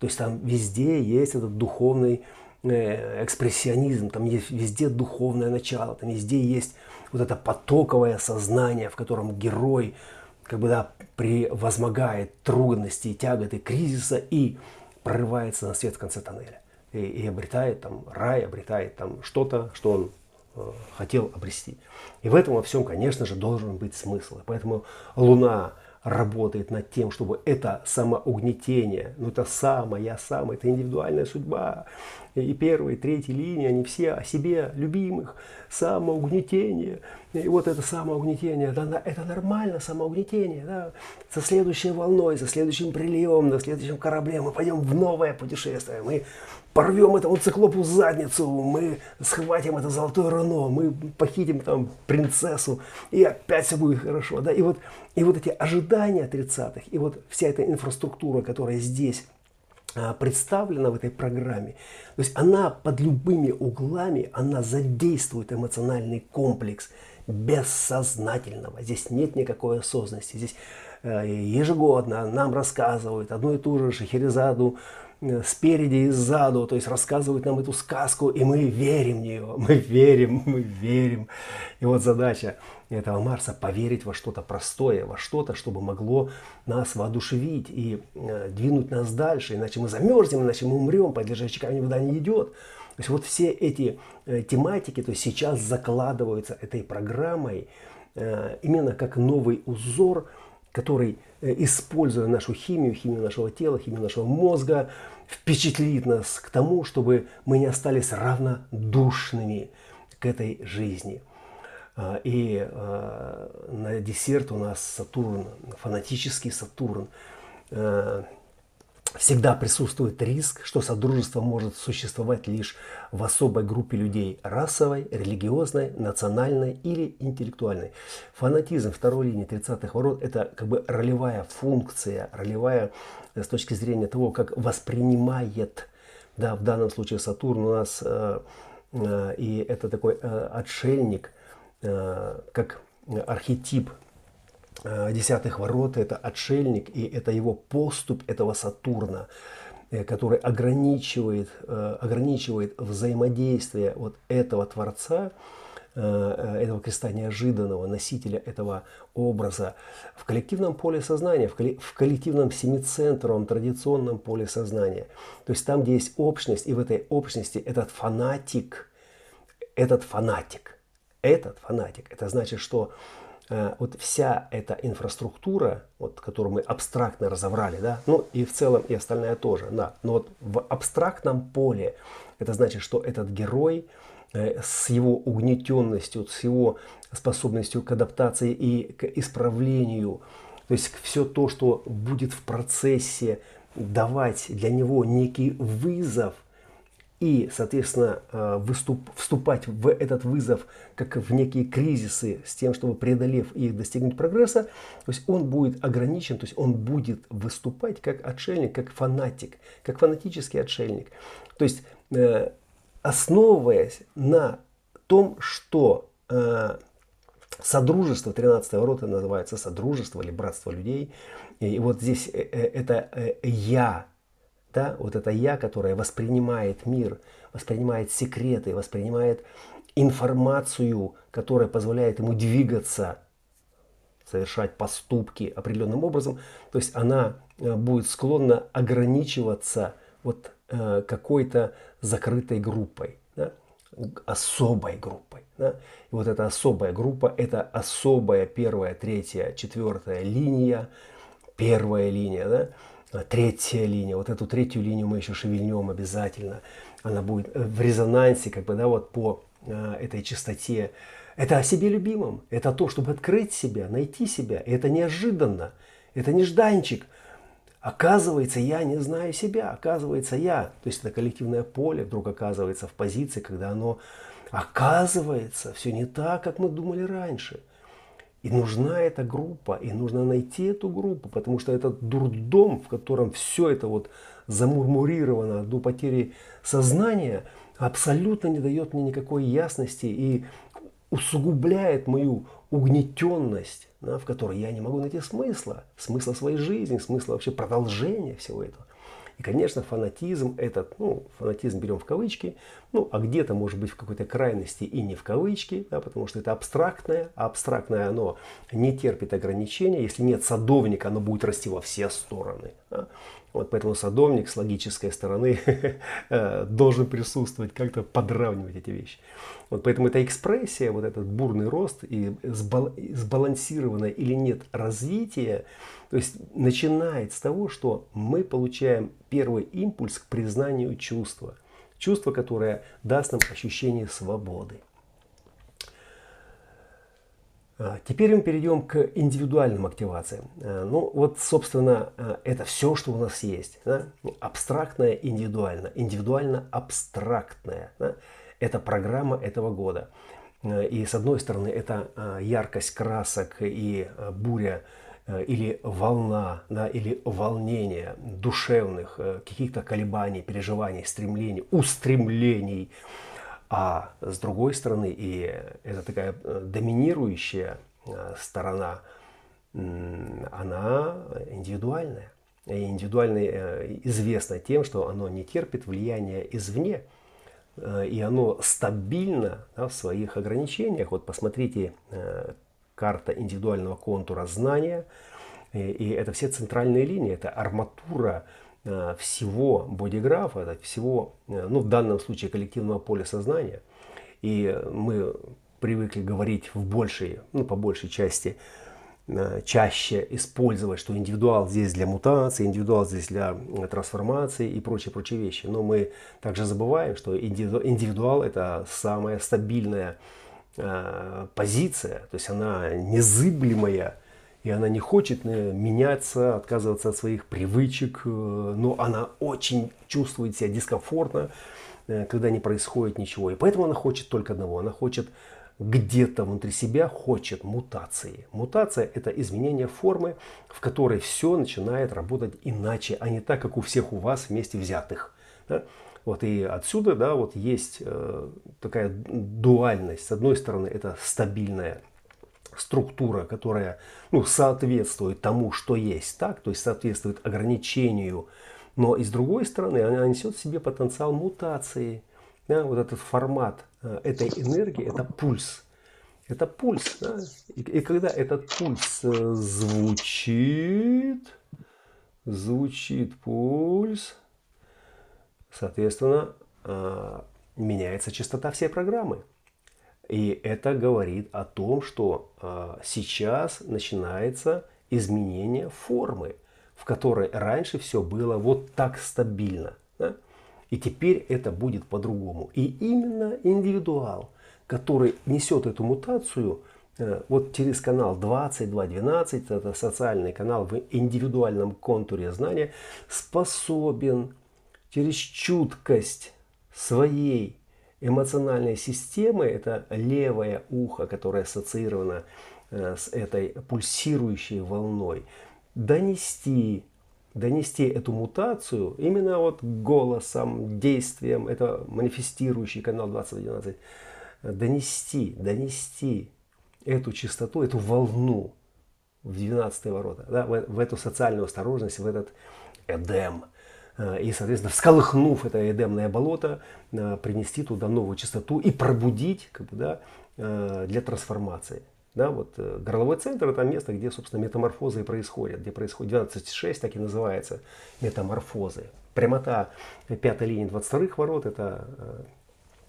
То есть там везде есть этот духовный э, экспрессионизм, там есть везде духовное начало, там везде есть вот это потоковое сознание, в котором герой как бы да, превозмогает трудности, тяготы, кризиса и прорывается на свет в конце тоннеля. И, и обретает там рай, обретает там что-то, что он э, хотел обрести. И в этом во всем, конечно же, должен быть смысл. И поэтому Луна работает над тем, чтобы это самоугнетение, ну это самая, самая, это индивидуальная судьба. И первые, третья линии, они все о себе любимых, самоугнетение. И вот это самоугнетение, это, это нормально, самоугнетение. Да? Со следующей волной, со следующим приливом, на следующем корабле мы пойдем в новое путешествие. Мы порвем этому циклопу задницу, мы схватим это золотое руно, мы похитим там принцессу, и опять все будет хорошо. Да? И, вот, и вот эти ожидания 30-х, и вот вся эта инфраструктура, которая здесь а, представлена в этой программе, то есть она под любыми углами, она задействует эмоциональный комплекс бессознательного. Здесь нет никакой осознанности. Здесь э, ежегодно нам рассказывают одну и ту же Шахерезаду спереди и сзаду, то есть рассказывают нам эту сказку, и мы верим в нее, <laughs> мы верим, мы верим. И вот задача этого Марса поверить во что-то простое, во что-то, чтобы могло нас воодушевить и э, двинуть нас дальше, иначе мы замерзнем, иначе мы умрем, под лежачий камень вода не идет. То есть вот все эти э, тематики, то есть сейчас закладываются этой программой э, именно как новый узор, который, э, используя нашу химию, химию нашего тела, химию нашего мозга, впечатлит нас к тому, чтобы мы не остались равнодушными к этой жизни. А, и а, на десерт у нас Сатурн, фанатический Сатурн. Всегда присутствует риск, что содружество может существовать лишь в особой группе людей – расовой, религиозной, национальной или интеллектуальной. Фанатизм второй линии 30-х ворот – это как бы ролевая функция, ролевая э, с точки зрения того, как воспринимает, да, в данном случае Сатурн у нас, э, э, и это такой э, отшельник, э, как архетип десятых ворот, это отшельник, и это его поступ этого Сатурна, э, который ограничивает, э, ограничивает взаимодействие вот этого Творца, этого креста неожиданного, носителя этого образа в коллективном поле сознания, в коллективном семицентровом традиционном поле сознания. То есть там, где есть общность, и в этой общности этот фанатик, этот фанатик, этот фанатик, это значит, что Э, вот вся эта инфраструктура, вот, которую мы абстрактно разобрали, да, ну и в целом и остальное тоже, да, но вот в абстрактном поле это значит, что этот герой э, с его угнетенностью, с его способностью к адаптации и к исправлению, то есть все то, что будет в процессе давать для него некий вызов – и, соответственно, э, выступ, вступать в этот вызов как в некие кризисы с тем, чтобы преодолев их достигнуть прогресса, то есть он будет ограничен, то есть он будет выступать как отшельник, как фанатик, как фанатический отшельник. То есть э, основываясь на том, что э, Содружество 13 ворота называется Содружество или Братство людей. И вот здесь это я, да, вот это я, которое воспринимает мир, воспринимает секреты, воспринимает информацию, которая позволяет ему двигаться, совершать поступки определенным образом, то есть она э, будет склонна ограничиваться вот э, какой-то закрытой группой, да, особой группой. Да. И вот эта особая группа – это особая первая, третья, четвертая линия, первая линия, да, третья линия, вот эту третью линию мы еще шевельнем обязательно, она будет в резонансе, как бы, да, вот по э, этой частоте. Это о себе любимом, это то, чтобы открыть себя, найти себя, и это неожиданно, это нежданчик. Оказывается, я не знаю себя, оказывается, я, то есть это коллективное поле вдруг оказывается в позиции, когда оно оказывается все не так, как мы думали раньше. И нужна эта группа, и нужно найти эту группу, потому что этот дурдом, в котором все это вот замурмурировано до потери сознания, абсолютно не дает мне никакой ясности и усугубляет мою угнетенность, да, в которой я не могу найти смысла, смысла своей жизни, смысла вообще продолжения всего этого. И, конечно, фанатизм этот, ну, фанатизм берем в кавычки, ну, а где-то, может быть, в какой-то крайности и не в кавычки, да, потому что это абстрактное, а абстрактное оно не терпит ограничения. Если нет садовника, оно будет расти во все стороны. Да. Вот поэтому садовник с логической стороны <laughs> э, должен присутствовать, как-то подравнивать эти вещи. Вот поэтому эта экспрессия, вот этот бурный рост и сбалансированное или нет развитие, то есть начинает с того, что мы получаем первый импульс к признанию чувства. Чувство, которое даст нам ощущение свободы. А, теперь мы перейдем к индивидуальным активациям. А, ну вот, собственно, а, это все, что у нас есть. Да? Абстрактное, индивидуально. Индивидуально абстрактное. Да? Это программа этого года. И с одной стороны, это яркость красок и буря или волна, да, или волнение душевных каких-то колебаний, переживаний, стремлений, устремлений – а с другой стороны, и это такая э, доминирующая э, сторона, она индивидуальная. И индивидуальная э, известна тем, что оно не терпит влияния извне, и оно стабильно да, в своих ограничениях. Вот посмотрите, карта индивидуального контура знания, и это все центральные линии, это арматура Э, всего бодиграфа, это всего, э, ну в данном случае коллективного поля сознания. И мы привыкли говорить в большей, ну по большей части, э, чаще использовать, что индивидуал здесь для мутации, индивидуал здесь для трансформации и прочие-прочие вещи. Но мы также забываем, что индивидуал это самая стабильная позиция, то есть она незыблемая и она не хочет э, меняться, отказываться от своих привычек, э, но она очень чувствует себя дискомфортно, э, когда не происходит ничего. И поэтому она хочет только одного. Она хочет где-то внутри себя хочет мутации. Мутация – это изменение формы, в которой все начинает работать иначе, а не так, как у всех у вас вместе взятых. Да? Вот и отсюда да, вот есть э, такая дуальность. С одной стороны, это стабильная структура, которая ну, соответствует тому, что есть, так, то есть соответствует ограничению, но и с другой стороны она несет в себе потенциал мутации. Да, вот этот формат э, этой энергии, это пульс. Это пульс. Да? И, и когда этот пульс э, звучит, звучит пульс, соответственно, э, меняется частота всей программы. И это говорит о том, что э, сейчас начинается изменение формы, в которой раньше все было вот так стабильно. Да? И теперь это будет по-другому. И именно индивидуал, который несет эту мутацию, э, вот через канал 2212, это социальный канал в индивидуальном контуре знания, способен через чуткость своей эмоциональной системы, это левое ухо, которое ассоциировано э, с этой пульсирующей волной, донести, донести эту мутацию именно вот голосом, действием, это манифестирующий канал 2012, донести, донести эту частоту, эту волну в 12 ворота, да, в, в эту социальную осторожность, в этот Эдем – и, соответственно, всколыхнув это эдемное болото, э, принести туда новую чистоту и пробудить как бы, да, э, для трансформации. Да, вот горловой центр это место, где, собственно, метаморфозы и происходят, где происходит 12.6, так и называется метаморфозы. Прямота пятой линии 22 ворот это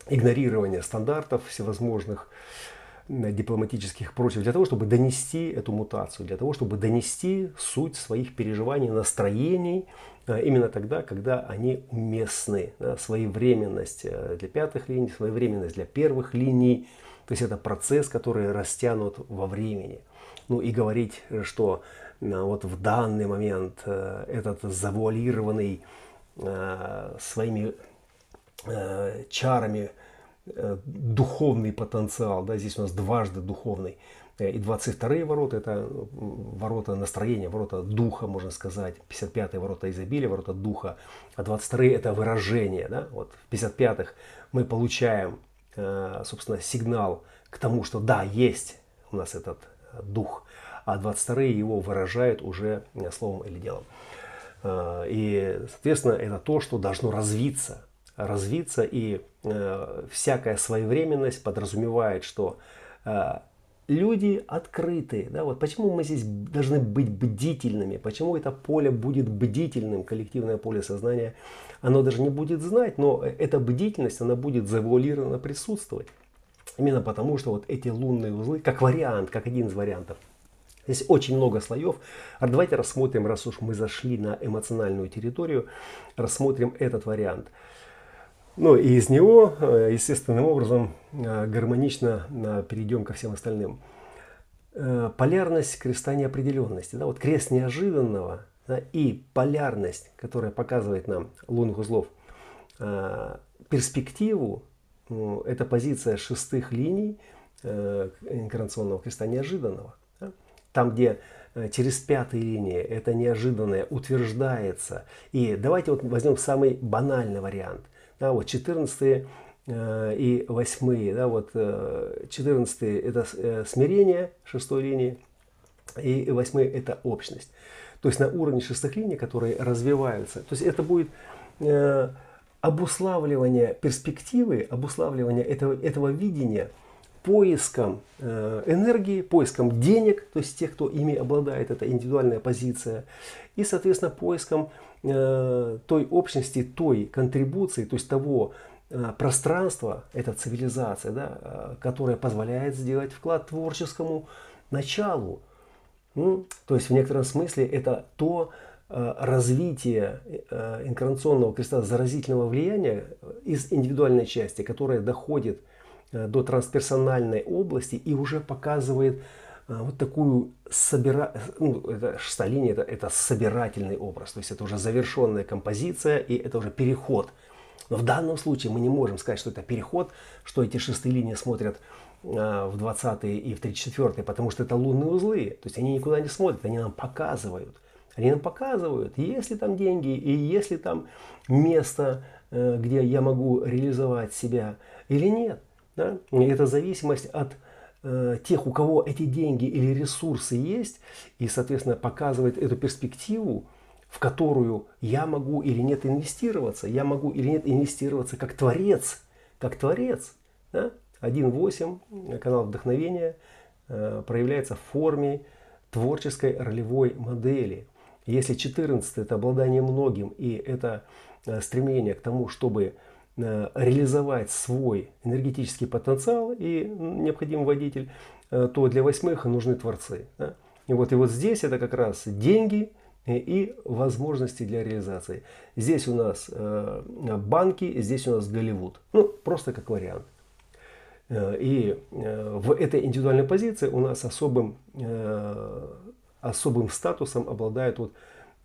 игнорирование стандартов всевозможных дипломатических и прочих, для того, чтобы донести эту мутацию, для того, чтобы донести суть своих переживаний, настроений, Э, именно тогда, когда они уместны. Своевременность э, для пятых линий, своевременность для первых линий. То есть это процесс, который растянут во времени. Ну и говорить, что э, вот в данный момент этот завуалированный своими чарами духовный потенциал, да, здесь у нас дважды духовный, И 22 ворота – это ворота настроения, ворота духа, можно сказать. 55-е ворота изобилия, ворота духа. А 22 это выражение. Да? Вот в 55-х мы получаем, собственно, сигнал к тому, что да, есть у нас этот дух. А 22 его выражают уже словом или делом. И, соответственно, это то, что должно развиться. Развиться и всякая своевременность подразумевает, что люди открыты. Да, вот почему мы здесь должны быть бдительными? Почему это поле будет бдительным, коллективное поле сознания? Оно даже не будет знать, но эта бдительность, она будет завуалированно присутствовать. Именно потому, что вот эти лунные узлы, как вариант, как один из вариантов, Здесь очень много слоев. А давайте рассмотрим, раз уж мы зашли на эмоциональную территорию, рассмотрим этот вариант. Ну и из него, э, естественным образом, э, гармонично э, перейдем ко всем остальным. Полярность креста неопределенности. Да, вот крест неожиданного да, и полярность, которая показывает нам лунных узлов, перспективу, ну, это позиция шестых линий инкарнационного креста неожиданного. Да. Там, где через пятые линии это неожиданное утверждается. И давайте вот возьмем самый банальный вариант да, вот 14 э, и 8, да, вот 14 э, это э, смирение шестой линии, и 8 это общность. То есть на уровне шестых линий, которые развиваются, то есть это будет обуславливание перспективы, обуславливание этого, этого видения поиском энергии, поиском денег, то есть тех, кто ими обладает, это индивидуальная позиция, и, соответственно, поиском той общности, той контрибуции, то есть того э, пространства, это цивилизация, да, э, которая позволяет сделать вклад творческому началу. Ну, то есть в некотором смысле это то развитие инкарнационного креста заразительного влияния из индивидуальной части, которое доходит до трансперсональной области и уже показывает вот такую собира... ну, это Сталини это, это собирательный образ, то есть это уже завершенная композиция и это уже переход. Но в данном случае мы не можем сказать, что это переход, что эти шестые линии смотрят а, в 20 и в 34 потому что это лунные узлы, то есть они никуда не смотрят, они нам показывают. Они нам показывают, есть ли там деньги и есть ли там место, э, где я могу реализовать себя или нет. Да? Это зависимость от Э, тех, у кого эти деньги или ресурсы есть, и, соответственно, показывает эту перспективу, в которую я могу или нет инвестироваться, я могу или нет инвестироваться как творец, как творец. Да? 1.8, канал вдохновения, э, проявляется в форме творческой ролевой модели. Если 14 это обладание многим и это э, стремление к тому, чтобы реализовать свой энергетический потенциал и необходим водитель, э, то для восьмых нужны творцы. Да? И вот, и вот здесь это как раз деньги и возможности для реализации. Здесь у нас э, банки, здесь у нас Голливуд. Ну, просто как вариант. И в этой индивидуальной позиции у нас особым, особым статусом обладает вот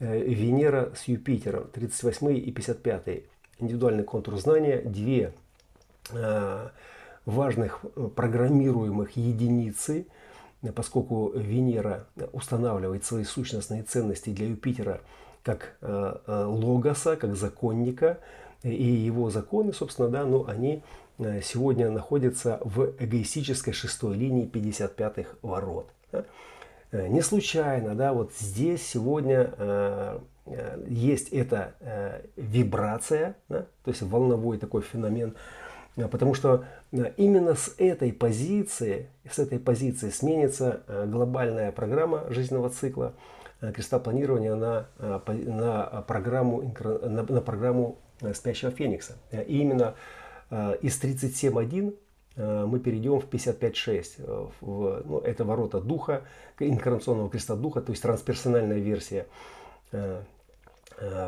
Венера с Юпитером, 38 и 55 индивидуальный контур знания, две э, важных программируемых единицы, поскольку Венера устанавливает свои сущностные ценности для Юпитера как э, э, логоса, как законника, и его законы, собственно, да, ну, они сегодня находятся в эгоистической шестой линии 55-х ворот. Не случайно, да, вот здесь сегодня Э, есть эта э, вибрация, да, то есть волновой такой феномен, э, потому что именно с этой позиции, с этой позиции сменится глобальная программа жизненного цикла креста планирования на, на, программу, на, на программу спящего феникса. И именно из 37.1 мы перейдем в 55.6. Ну, это ворота духа, инкарнационного креста духа, то есть трансперсональная версия Э,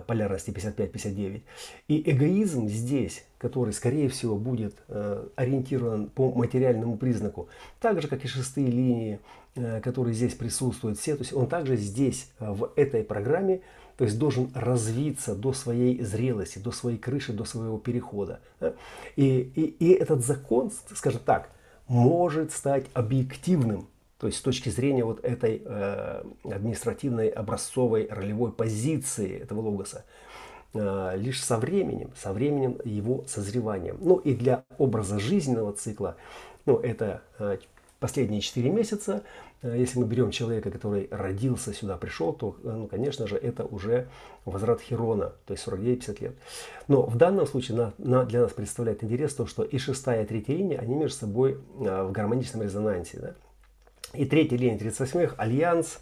полярности 55-59. И эгоизм здесь, который, скорее всего, будет э, ориентирован по материальному признаку, так же, как и шестые линии, э, которые здесь присутствуют, все, то есть он также здесь, в этой программе, то есть должен развиться до своей зрелости, до своей крыши, до своего перехода. И, и, и этот закон, скажем так, может стать объективным То есть с точки зрения вот этой э, административной образцовой ролевой позиции этого логоса. Э, лишь со временем, со временем его созреванием. Ну и для образа жизненного цикла, ну это э, последние 4 месяца, э, если мы берем человека, который родился сюда, пришел, то, ну, конечно же, это уже возврат Херона, то есть 49-50 лет. Но в данном случае на, на, для нас представляет интерес то, что и шестая, и третья линия, они между собой в гармоничном резонансе. Да? И третья линия 38-х, Альянс,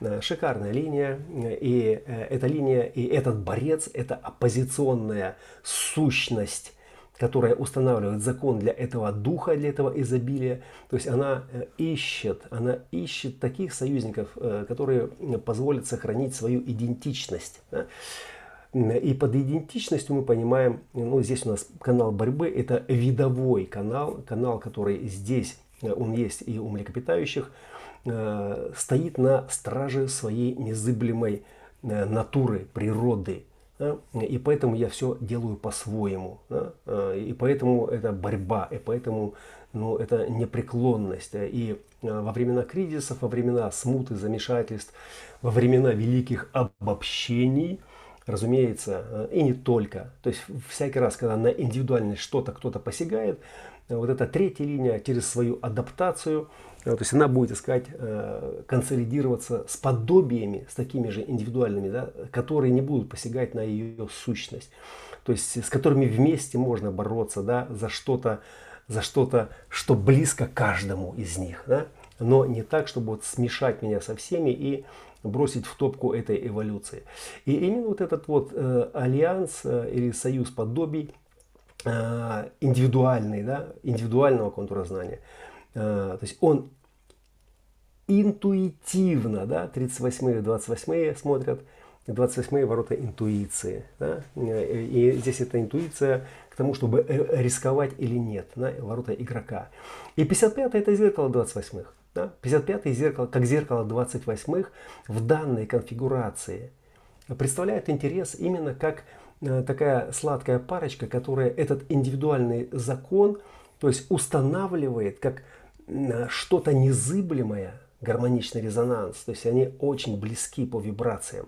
Э, шикарная линия. И э, эта линия, и этот борец, это оппозиционная сущность, которая устанавливает закон для этого духа, для этого изобилия. То есть она э, ищет, она ищет таких союзников, которые позволят сохранить свою идентичность. И под идентичностью мы понимаем, ну здесь у нас канал борьбы, это видовой канал, канал, который здесь, он есть и у млекопитающих, Э, стоит на страже своей незыблемой э, натуры, природы. И поэтому я все делаю по-своему. Э, и поэтому это борьба, и поэтому ну, это непреклонность. И во времена кризисов, во времена смуты, замешательств, во времена великих обобщений, разумеется, и не только. То есть всякий раз, когда на индивидуальность что-то кто-то посягает, вот эта третья линия через свою адаптацию – Э, то есть она будет искать э, консолидироваться с подобиями, с такими же индивидуальными, да, которые не будут посягать на ее сущность. То есть с которыми вместе можно бороться да, за что-то, за что-то, что близко каждому из них. Да, но не так, чтобы вот смешать меня со всеми и бросить в топку этой эволюции. И именно вот этот вот э, альянс э, или союз подобий э, индивидуальный, да, индивидуального контура знания, э, то есть он интуитивно, да, 38-е, 28-е смотрят, 28-е ворота интуиции. Да? И здесь эта интуиция к тому, чтобы э, рисковать или нет, да? ворота игрока. И 55-е это зеркало 28-х. Да? 55-е зеркало, как зеркало 28-х в данной конфигурации представляет интерес именно как э, такая сладкая парочка, которая этот индивидуальный закон, то есть устанавливает как что-то незыблемое, гармоничный резонанс. То есть они очень близки по вибрациям.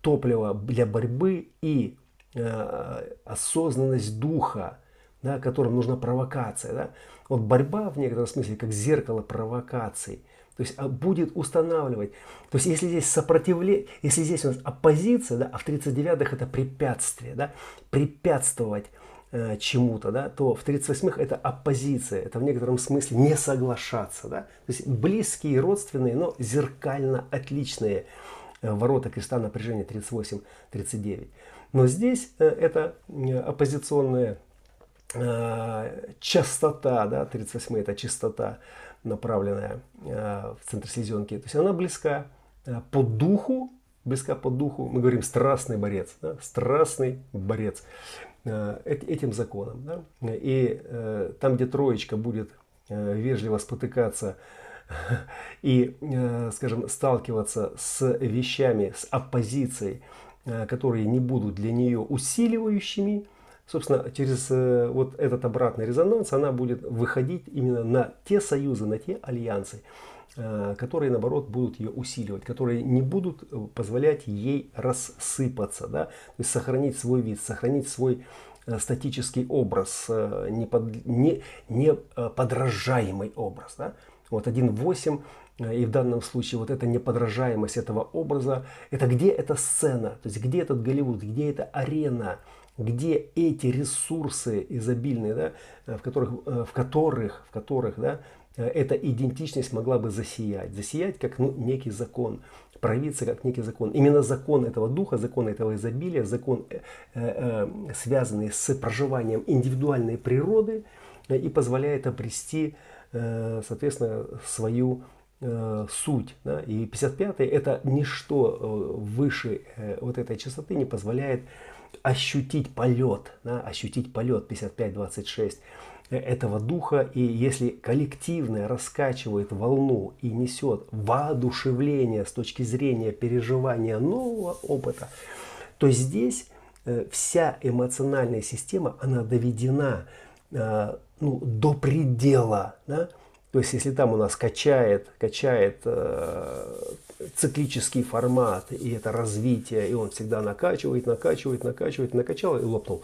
Топливо для борьбы и э, осознанность духа, да, которым нужна провокация. Да? Вот борьба в некотором смысле как зеркало провокаций. То есть а, будет устанавливать. То есть если здесь сопротивление, если здесь у нас оппозиция, да, а в 39-х это препятствие, да, препятствовать Э, чему-то, да, то в 38-х это оппозиция, это в некотором смысле не соглашаться. Да? То есть близкие, родственные, но зеркально отличные э, ворота креста напряжения 38-39. Но здесь э, это оппозиционная частота, да, 38 это частота, направленная в центр селезенки. То есть она близка по духу, близка по духу, мы говорим страстный борец, да, страстный борец. Э, этим законом. Да? И э, там, где троечка будет э, вежливо спотыкаться <laughs> и, скажем, сталкиваться с вещами, с оппозицией, которые не будут для нее усиливающими, собственно, через вот этот обратный резонанс она будет выходить именно на те союзы, на те альянсы, Э, которые, наоборот, будут ее усиливать, которые не будут э, позволять ей рассыпаться, да? то есть сохранить свой вид, сохранить свой э, статический образ, не, не, не подражаемый образ. Да? Вот 1.8 и в данном случае вот эта неподражаемость этого образа, это где эта сцена, то есть где этот Голливуд, где эта арена, где эти ресурсы изобильные, да, в которых, в которых, в которых да, Э, эта идентичность могла бы засиять. Засиять как ну, некий закон, проявиться как некий закон. Именно закон этого духа, закон этого изобилия, закон, э, э, связанный с проживанием индивидуальной природы э, и позволяет обрести, э, соответственно, свою э, суть. Да? И 55-й это ничто э, выше э, вот этой частоты не позволяет ощутить полет, да? ощутить полет 55-26 этого духа, и если коллективное раскачивает волну и несет воодушевление с точки зрения переживания нового опыта, то здесь э, вся эмоциональная система, она доведена э, ну, до предела. Да? То есть, если там у нас качает, качает э, циклический формат, и это развитие, и он всегда накачивает, накачивает, накачивает, накачал и лопнул,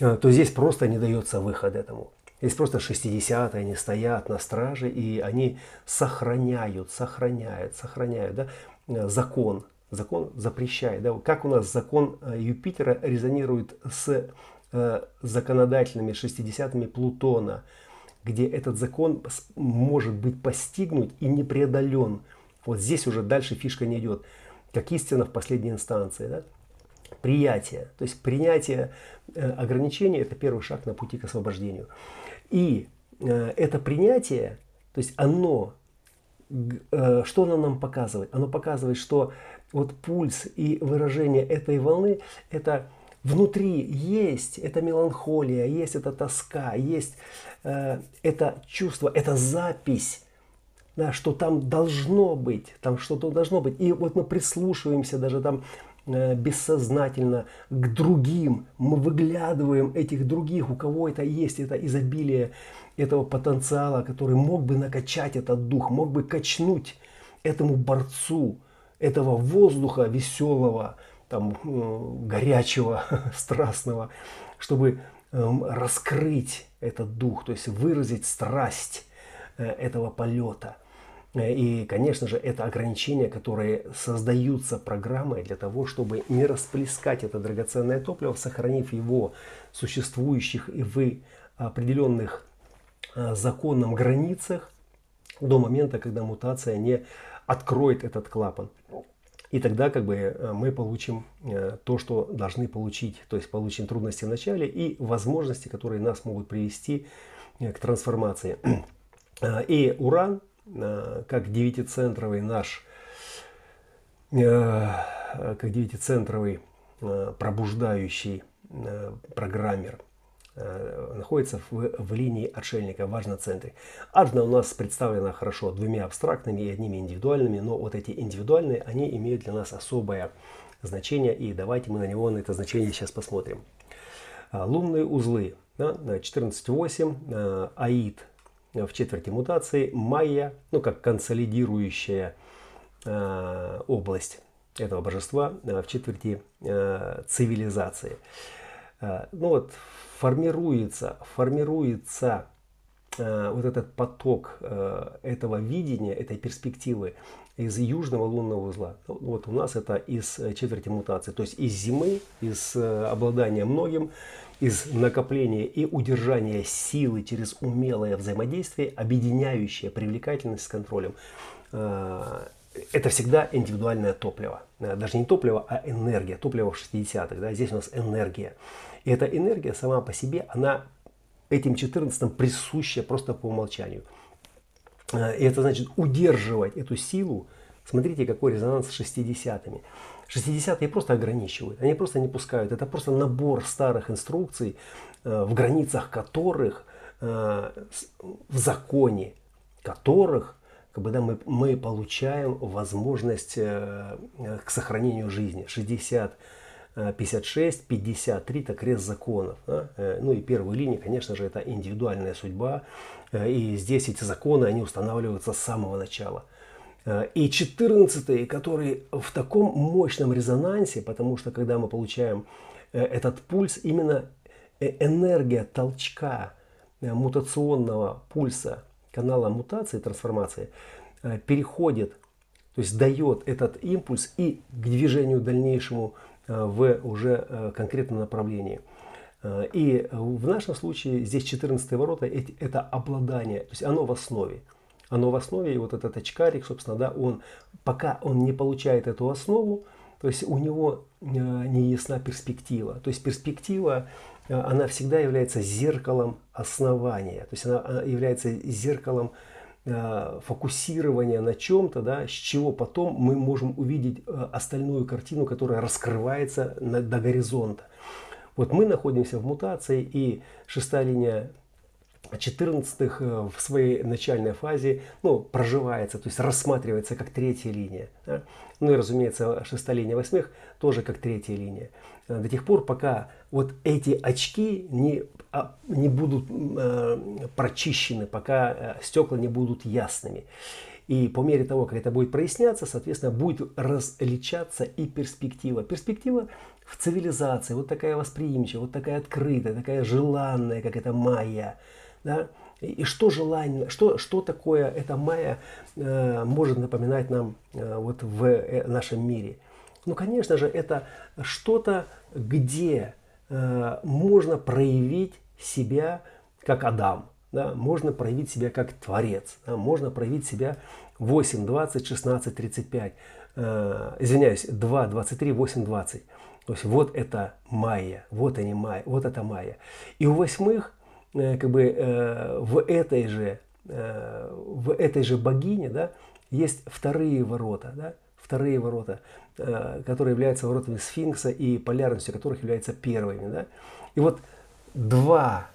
э, то здесь просто не дается выход этому. Здесь просто 60-е, они стоят на страже, и они сохраняют, сохраняют, сохраняют да, э, закон. Закон запрещает. Да, как у нас закон э, Юпитера резонирует с э, законодательными 60-ми Плутона – где этот закон может быть постигнут и не преодолен. Вот здесь уже дальше фишка не идет. Как истина в последней инстанции. Да? Приятие. То есть принятие э, ограничений – это первый шаг на пути к освобождению. И э, это принятие, то есть оно, э, что оно нам показывает? Оно показывает, что вот пульс и выражение этой волны – это внутри есть эта меланхолия, есть эта тоска, есть это чувство, это запись, да, что там должно быть, там что-то должно быть. И вот мы прислушиваемся даже там э, бессознательно к другим, мы выглядываем этих других, у кого это есть, это изобилие этого потенциала, который мог бы накачать этот дух, мог бы качнуть этому борцу, этого воздуха веселого, там, э, горячего, <laughs> страстного, чтобы эм, раскрыть этот дух, то есть выразить страсть э, этого полета. Э, и, конечно же, это ограничения, которые создаются программой для того, чтобы не расплескать это драгоценное топливо, сохранив его существующих и в определенных законном границах до момента, когда мутация не откроет этот клапан. И тогда как бы э, мы получим э, то, что должны получить. То есть получим трудности в начале и возможности, которые нас могут привести э, к трансформации. <clears throat> И уран, как девятицентровый наш, как девятицентровый пробуждающий программер – Э, находится в, в линии отшельника, важно центре. Адна у нас представлена хорошо двумя абстрактными и одними индивидуальными, но вот эти индивидуальные, они имеют для нас особое значение, и давайте мы на него, на это значение сейчас посмотрим. А, лунные узлы, да, 14.8, э, Аид в четверти мутации, Майя, ну как консолидирующая э, область этого божества в четверти цивилизации. Ну вот формируется, формируется э, вот этот поток э, этого видения, этой перспективы из южного лунного узла. Вот у нас это из четверти мутации, то есть из зимы, из э, обладания многим, из накопления и удержания силы через умелое взаимодействие, объединяющее привлекательность с контролем. Э, это всегда индивидуальное топливо. Э, даже не топливо, а энергия. Топливо в 60-х. Да? Здесь у нас энергия. И эта энергия сама по себе, она этим 14 присуща просто по умолчанию. Э, и это значит удерживать эту силу. Смотрите, какой резонанс с 60-ми. 60-е просто ограничивают, они просто не пускают. Это просто набор старых инструкций, э, в границах которых, э, в законе которых когда мы, мы получаем возможность к сохранению жизни. 60 56, 53 – это крест законов. Э, ну и первая линия, конечно же, это индивидуальная судьба. Э, и здесь эти законы, они устанавливаются с самого начала. Э, и 14 который в таком мощном резонансе, потому что когда мы получаем этот пульс, именно энергия толчка мутационного пульса канала мутации, трансформации, переходит, то есть дает этот импульс и к движению дальнейшему Э, в уже э, конкретном направлении. Э, и в нашем случае здесь 14 ворота это обладание, то есть оно в основе. Оно в основе, и вот этот очкарик, собственно, да, он, пока он не получает эту основу, то есть у него не ясна перспектива. То есть перспектива, она всегда является зеркалом основания. То есть она является зеркалом Э, фокусирование на чем-то, да, с чего потом мы можем увидеть э, остальную картину, которая раскрывается до горизонта. Вот мы находимся в мутации, и шестая линия 14 в своей начальной фазе ну, проживается, то есть рассматривается как третья линия. Да? Ну и, разумеется, шестая линия восьмых тоже как третья линия. До тех пор, пока вот эти очки не, а, не будут э, прочищены, пока э, стекла не будут ясными. И по мере того, как это будет проясняться, соответственно, будет различаться и перспектива. Перспектива в цивилизации, вот такая восприимчивая, вот такая открытая, такая желанная, как это майя. Да? И что желание, что, что такое эта майя э, может напоминать нам э, вот в э, нашем мире? Ну, конечно же, это что-то, где э, можно проявить себя как Адам, да, можно проявить себя как Творец, да, можно проявить себя 8, 20, 16, 35, э, извиняюсь, 2, 23, 8, 20. То есть вот это майя, вот они майя, вот это майя. И у восьмых как бы э, в этой же э, в этой же богине, да, есть вторые ворота, да, вторые ворота, э, которые являются воротами сфинкса и полярностью которых являются первыми, да. И вот два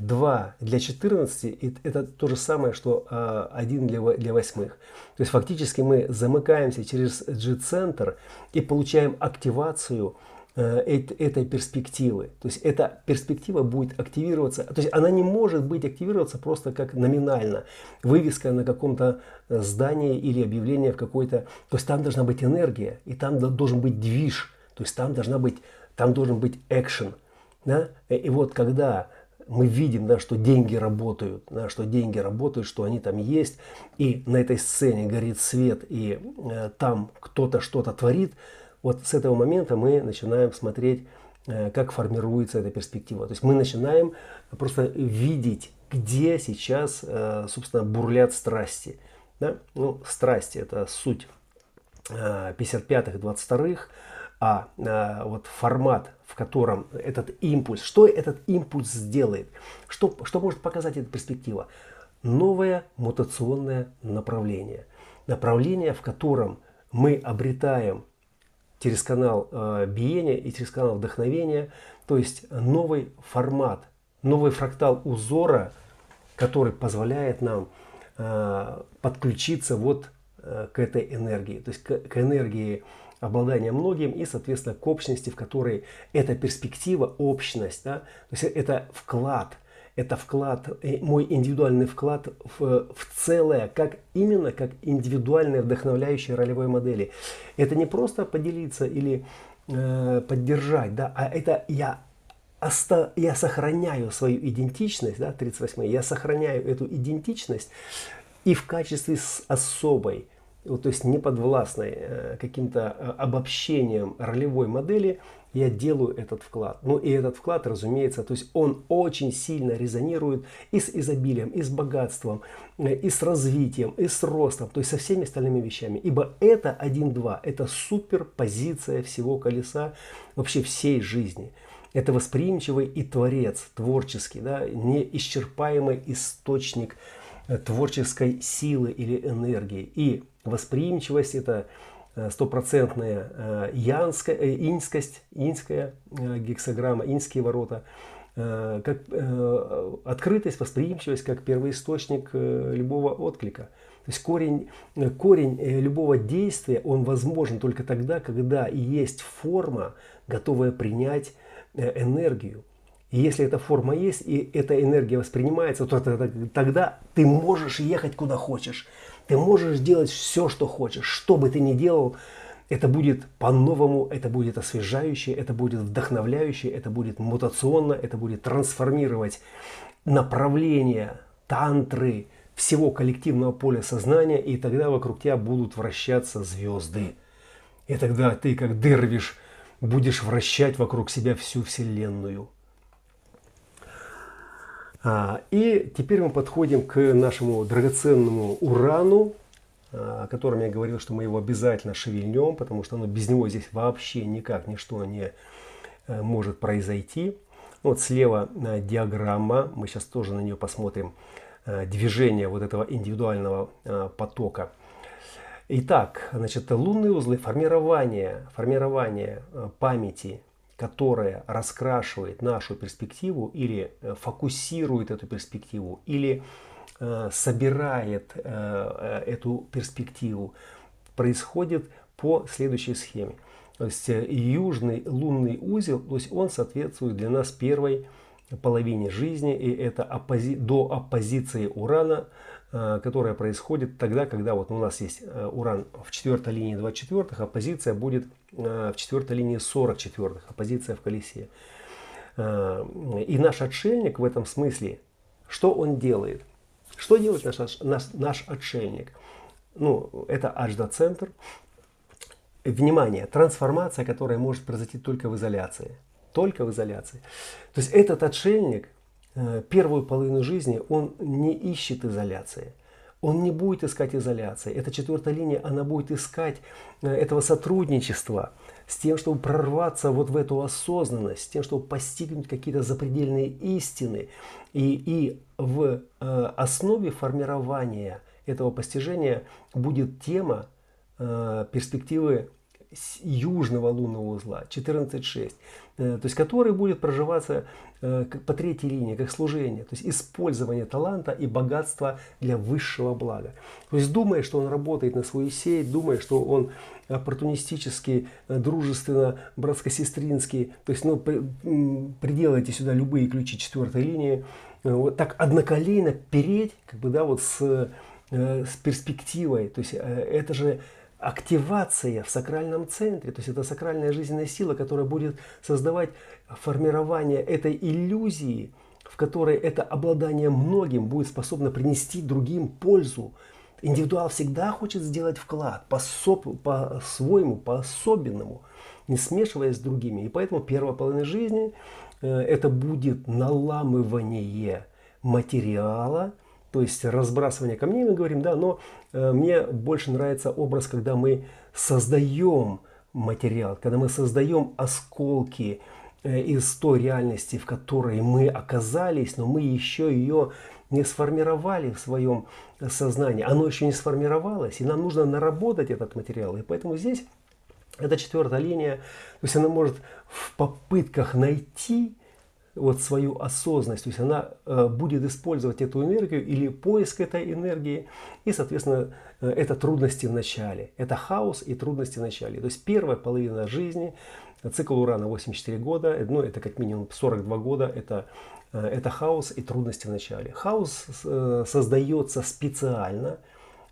2 для 14 это то же самое, что 1 для, для восьмых. То есть фактически мы замыкаемся через G-центр и получаем активацию э, этой перспективы. То есть эта перспектива будет активироваться, то есть она не может быть активироваться просто как номинально. Вывеска на каком-то э, здании или объявление в какой-то... То есть там должна быть энергия, и там должен быть движ, то есть там, должна быть, там должен быть экшен. Да? И вот когда мы видим, да, что деньги работают, да, что деньги работают, что они там есть, и на этой сцене горит свет, и э, там кто-то что-то творит, вот с этого момента мы начинаем смотреть, э, как формируется эта перспектива. То есть мы начинаем просто видеть, где сейчас, э, собственно, бурлят страсти. Да? Ну, страсти – это суть э, 55-х, 22-х, а э, вот формат в котором этот импульс, что этот импульс сделает, что, что может показать эта перспектива? Новое мутационное направление. Направление, в котором мы обретаем через канал э, биения и через канал вдохновения, то есть новый формат, новый фрактал узора, который позволяет нам э, подключиться вот э, к этой энергии, то есть к, к энергии обладание многим и, соответственно, к общности, в которой эта перспектива, общность, да, то есть это вклад, это вклад, э, мой индивидуальный вклад в, в целое, как именно как индивидуальные вдохновляющие ролевой модели. Это не просто поделиться или э, поддержать, да, а это я оста, я сохраняю свою идентичность, да, 38 я сохраняю эту идентичность и в качестве особой, вот, то есть не подвластной э, каким-то э, обобщением ролевой модели, я делаю этот вклад. Ну и этот вклад, разумеется, то есть он очень сильно резонирует и с изобилием, и с богатством, э, и с развитием, и с ростом, то есть со всеми остальными вещами. Ибо это 1-2, это суперпозиция всего колеса, вообще всей жизни. Это восприимчивый и творец, творческий, да, неисчерпаемый источник творческой силы или энергии. И восприимчивость, это э, стопроцентная э, янская, э, инскость, инская гексограмма, инские ворота, как открытость, восприимчивость как первоисточник любого отклика. То есть корень, корень любого действия, он возможен только тогда, когда есть форма, готовая принять энергию. И если эта форма есть, и эта энергия воспринимается, то тогда ты можешь ехать куда хочешь. Ты можешь делать все, что хочешь. Что бы ты ни делал, это будет по-новому, это будет освежающе, это будет вдохновляюще, это будет мутационно, это будет трансформировать направление тантры всего коллективного поля сознания, и тогда вокруг тебя будут вращаться звезды. И тогда ты, как дервиш, будешь вращать вокруг себя всю Вселенную. А, и теперь мы подходим к нашему драгоценному урану, а, о котором я говорил, что мы его обязательно шевельнем, потому что оно, без него здесь вообще никак ничто не э, может произойти. Вот слева э, диаграмма, мы сейчас тоже на нее посмотрим, э, движение вот этого индивидуального потока. Итак, значит, лунные узлы, формирование, формирование памяти которая раскрашивает нашу перспективу или э, фокусирует эту перспективу, или э, собирает э, э, эту перспективу, происходит по следующей схеме. То есть э, южный лунный узел, то есть он соответствует для нас первой половине жизни, и это оппози до оппозиции Урана, которая происходит тогда, когда вот у нас есть э, Уран в четвертой линии 24, оппозиция будет в четвертой линии 44, оппозиция в колесе. И наш отшельник в этом смысле, что он делает? Что делает наш, наш, наш отшельник? Ну, это ажда-центр, внимание, трансформация, которая может произойти только в изоляции. Только в изоляции. То есть этот отшельник э, первую половину жизни, он не ищет изоляции. Он не будет искать изоляции. Эта четвертая линия, она будет искать э, этого сотрудничества с тем, чтобы прорваться вот в эту осознанность, с тем, чтобы постигнуть какие-то запредельные истины. И, и в э, основе формирования этого постижения будет тема Э, перспективы южного лунного узла 14.6, э, то есть который будет проживаться э, по третьей линии, как служение, то есть использование таланта и богатства для высшего блага. То есть думая, что он работает на свою сеть, думая, что он оппортунистически, дружественно, братско-сестринский, то есть ну, приделайте сюда любые ключи четвертой линии, вот так одноколейно переть, как бы, да, вот с, с перспективой, то есть это же активация в сакральном центре, то есть это сакральная жизненная сила, которая будет создавать формирование этой иллюзии, в которой это обладание многим будет способно принести другим пользу. Индивидуал всегда хочет сделать вклад по-своему, по-особенному, не смешиваясь с другими. И поэтому первая половина жизни э, это будет наламывание материала, то есть разбрасывание камней, мы говорим, да, но э, мне больше нравится образ, когда мы создаем материал, когда мы создаем осколки э, из той реальности, в которой мы оказались, но мы еще ее не сформировали в своем сознании. Оно еще не сформировалось, и нам нужно наработать этот материал. И поэтому здесь эта четвертая линия, то есть она может в попытках найти вот свою осознанность, то есть она э, будет использовать эту энергию или поиск этой энергии, и, соответственно, э, это трудности в начале, это хаос и трудности в начале. То есть первая половина жизни, цикл Урана 84 года, ну это как минимум 42 года, это, э, это хаос и трудности в начале. Хаос э, создается специально,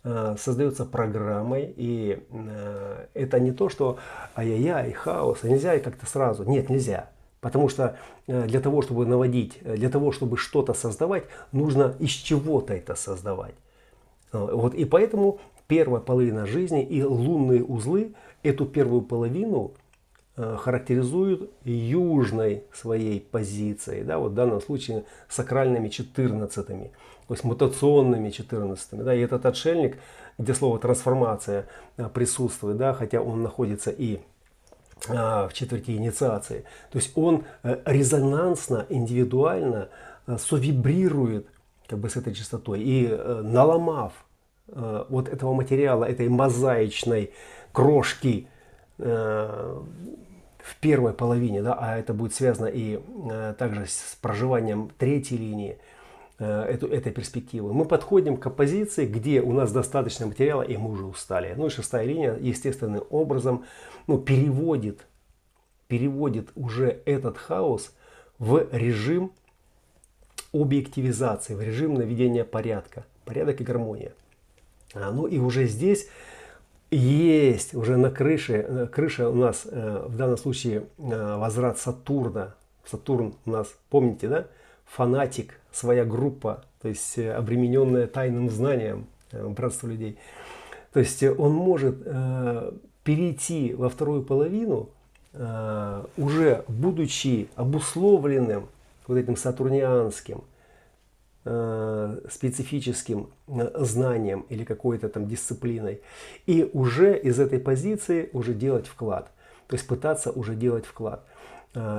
э, создается программой, и э, это не то, что ай-яй-яй, хаос, нельзя как-то сразу, нет, нельзя. Потому что э, для того, чтобы наводить, э, для того, чтобы что-то создавать, нужно из чего-то это создавать. Э, вот, и поэтому первая половина жизни и лунные узлы эту первую половину характеризуют южной своей позицией, да, вот в данном случае сакральными четырнадцатыми, то есть мутационными четырнадцатыми. Да, и этот отшельник, где слово трансформация присутствует, да, хотя он находится и а, в четверти инициации. То есть он э, резонансно, индивидуально э, совибрирует как бы с этой частотой. И э, наломав вот этого материала, этой мозаичной крошки в первой половине, да, а это будет связано и также с проживанием третьей линии, эту, этой перспективы, мы подходим к оппозиции, где у нас достаточно материала, и мы уже устали. Ну и шестая линия естественным образом ну, переводит, переводит уже этот хаос в режим объективизации, в режим наведения порядка. Порядок и гармония. А, ну и уже здесь есть уже на крыше, э, крыша у нас э, в данном случае э, возврат Сатурна. Сатурн у нас, помните, да? Фанатик, своя группа, то есть обремененная тайным знанием, братство людей. То есть он может перейти во вторую половину, э, уже будучи обусловленным вот этим сатурнианским э, специфическим э, знанием или какой-то там дисциплиной, и уже из этой позиции уже делать вклад, то есть пытаться уже делать вклад.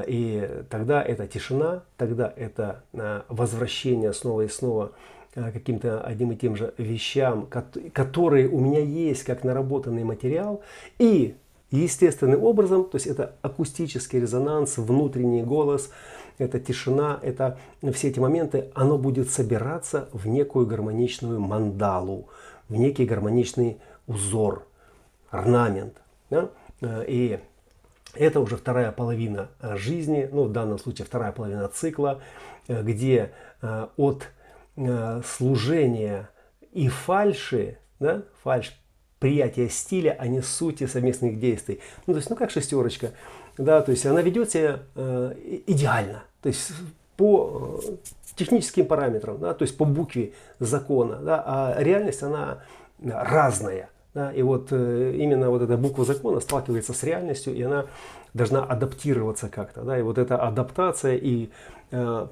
И тогда это тишина, тогда это возвращение снова и снова каким-то одним и тем же вещам, которые у меня есть как наработанный материал. И естественным образом, то есть это акустический резонанс, внутренний голос, это тишина, это все эти моменты, оно будет собираться в некую гармоничную мандалу, в некий гармоничный узор, орнамент. Да? И это уже вторая половина жизни, ну в данном случае вторая половина цикла, где от служения и фальши, да, фальш приятия стиля, а не сути совместных действий. Ну, то есть, ну, как шестерочка, да, то есть она ведет себя э, идеально, то есть по э, техническим параметрам, да, то есть по букве закона, да, а реальность она разная. Да, и вот э, именно вот эта буква закона сталкивается с реальностью, и она должна адаптироваться как-то. Да, и вот эта адаптация и э,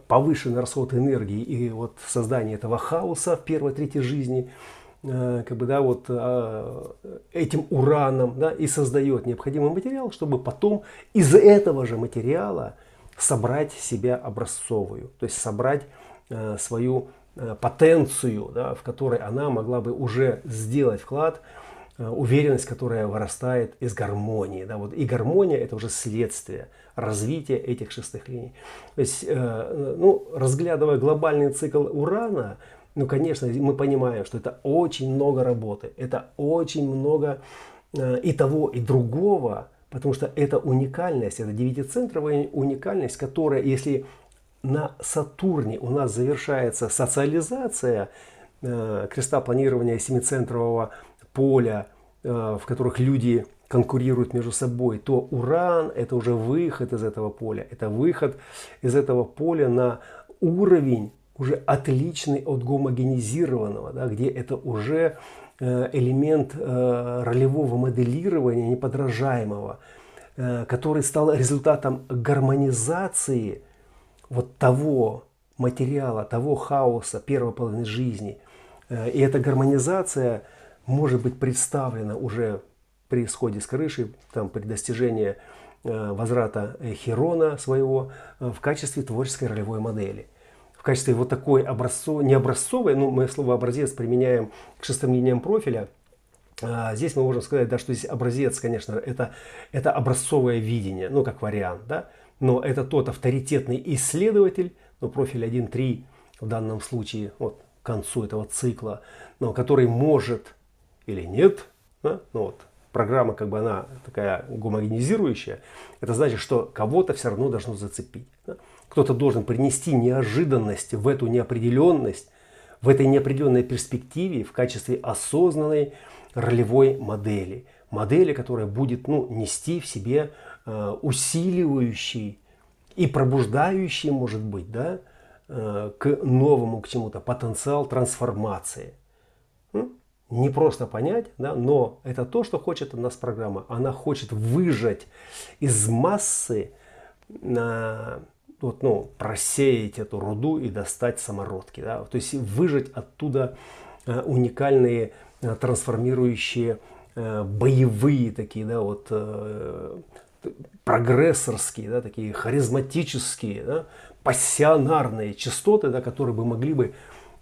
повышенный расход энергии, и вот создание этого хаоса в первой трети жизни – Э, как бы, да, вот э, этим ураном да, и создает необходимый материал, чтобы потом из этого же материала собрать себя образцовую, то есть собрать э, свою потенцию, да, в которой она могла бы уже сделать вклад, уверенность, которая вырастает из гармонии. Да, вот, и гармония это уже следствие развития этих шестых линий. То есть, ну, разглядывая глобальный цикл Урана, ну, конечно, мы понимаем, что это очень много работы, это очень много э, и того, и другого, потому что это уникальность, это девятицентровая уникальность, которая, если на Сатурне у нас завершается социализация э, креста планирования семицентрового поля, э, в которых люди конкурируют между собой, то Уран это уже выход из этого поля, это выход из этого поля на уровень уже отличный от гомогенизированного, да, где это уже э, элемент э, ролевого моделирования неподражаемого, который стал результатом гармонизации вот того материала, того хаоса первой половины жизни. И эта гармонизация может быть представлена уже при исходе с крыши, там, при достижении возврата Херона своего в качестве творческой ролевой модели – в качестве вот такой образцов, не образцовой, ну мы слово образец применяем к шестым линиям профиля, а здесь мы можем сказать, да, что здесь образец, конечно, это, это образцовое видение, ну как вариант, да, но это тот авторитетный исследователь, ну профиль 1.3 в данном случае, вот к концу этого цикла, но который может или нет, да, ну вот программа как бы она такая гомогенизирующая, это значит, что кого-то все равно должно зацепить. Да? Кто-то должен принести неожиданность в эту неопределенность, в этой неопределенной перспективе в качестве осознанной ролевой модели. Модели, которая будет ну, нести в себе э, усиливающий и пробуждающий, может быть, да, э, к новому, к чему-то потенциал трансформации. Не просто понять, да, но это то, что хочет от нас программа. Она хочет выжать из массы э, вот, ну, просеять эту руду и достать самородки. Да? То есть выжать оттуда э, уникальные э, трансформирующие э, боевые такие, да, вот прогрессорские, да, такие харизматические, да, пассионарные частоты, да, которые бы могли бы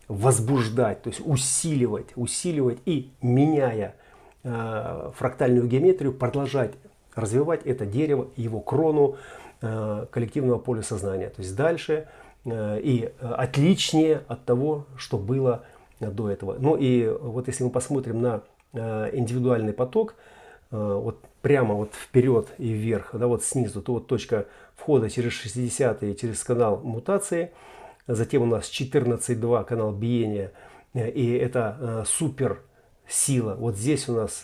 возбуждать, то есть усиливать, усиливать и меняя э, фрактальную геометрию, продолжать развивать это дерево, его крону, Э, коллективного поля сознания. То есть дальше э, и отличнее от того, что было до этого. Ну и вот если мы посмотрим на э, индивидуальный поток, вот прямо вот вперед и вверх, да, вот снизу, то вот точка входа через 60 через канал мутации, затем у нас 14.2 канал биения, и это супер сила. Вот здесь у нас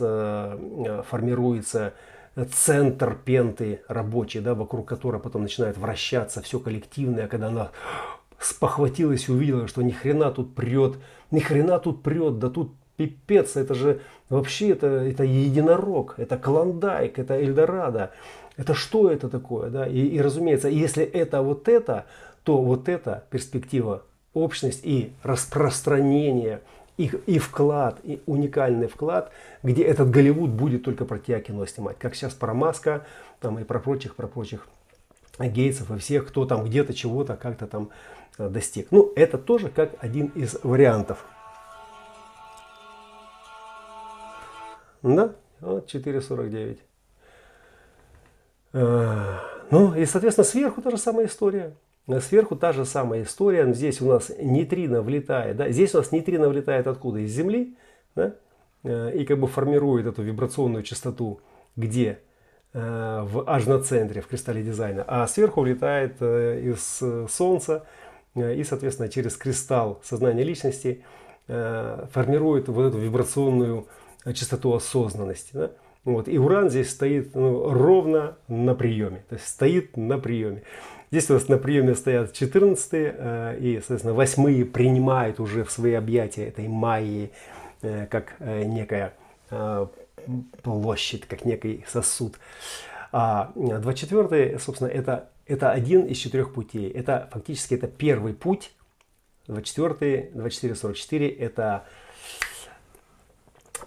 формируется центр пенты рабочий, да, вокруг которой потом начинает вращаться все коллективное, когда она спохватилась и увидела, что ни хрена тут прет, ни хрена тут прет, да тут пипец, это же вообще это, это единорог, это клондайк, это Эльдорадо. Это что это такое? Да? И, и разумеется, если это вот это, то вот эта перспектива, общность и распространение – и, и вклад, и уникальный вклад, где этот Голливуд будет только про тебя кино снимать. Как сейчас про Маска там, и про прочих, про прочих Гейтсов и всех, кто там где-то чего-то как-то там э, достиг. Ну, это тоже как один из вариантов. Да, вот 4.49. Ну и, соответственно, сверху та же самая история. Сверху та же самая история. Здесь у нас нейтрино влетает. Да? Здесь у нас нейтрино влетает откуда? Из Земли. Да? И как бы формирует эту вибрационную частоту. Где? В аж на центре, в кристалле дизайна. А сверху влетает из Солнца. И, соответственно, через кристалл сознания личности формирует вот эту вибрационную частоту осознанности. Да? Вот. И Уран здесь стоит ну, ровно на приеме. То есть стоит на приеме. Здесь у нас на приеме стоят 14 э, и, соответственно, 8 принимают уже в свои объятия этой Майи э, как э, некая площадь, как некий сосуд. А 24 собственно, это, это один из четырех путей. Это фактически это первый путь. 24, 24, 44 это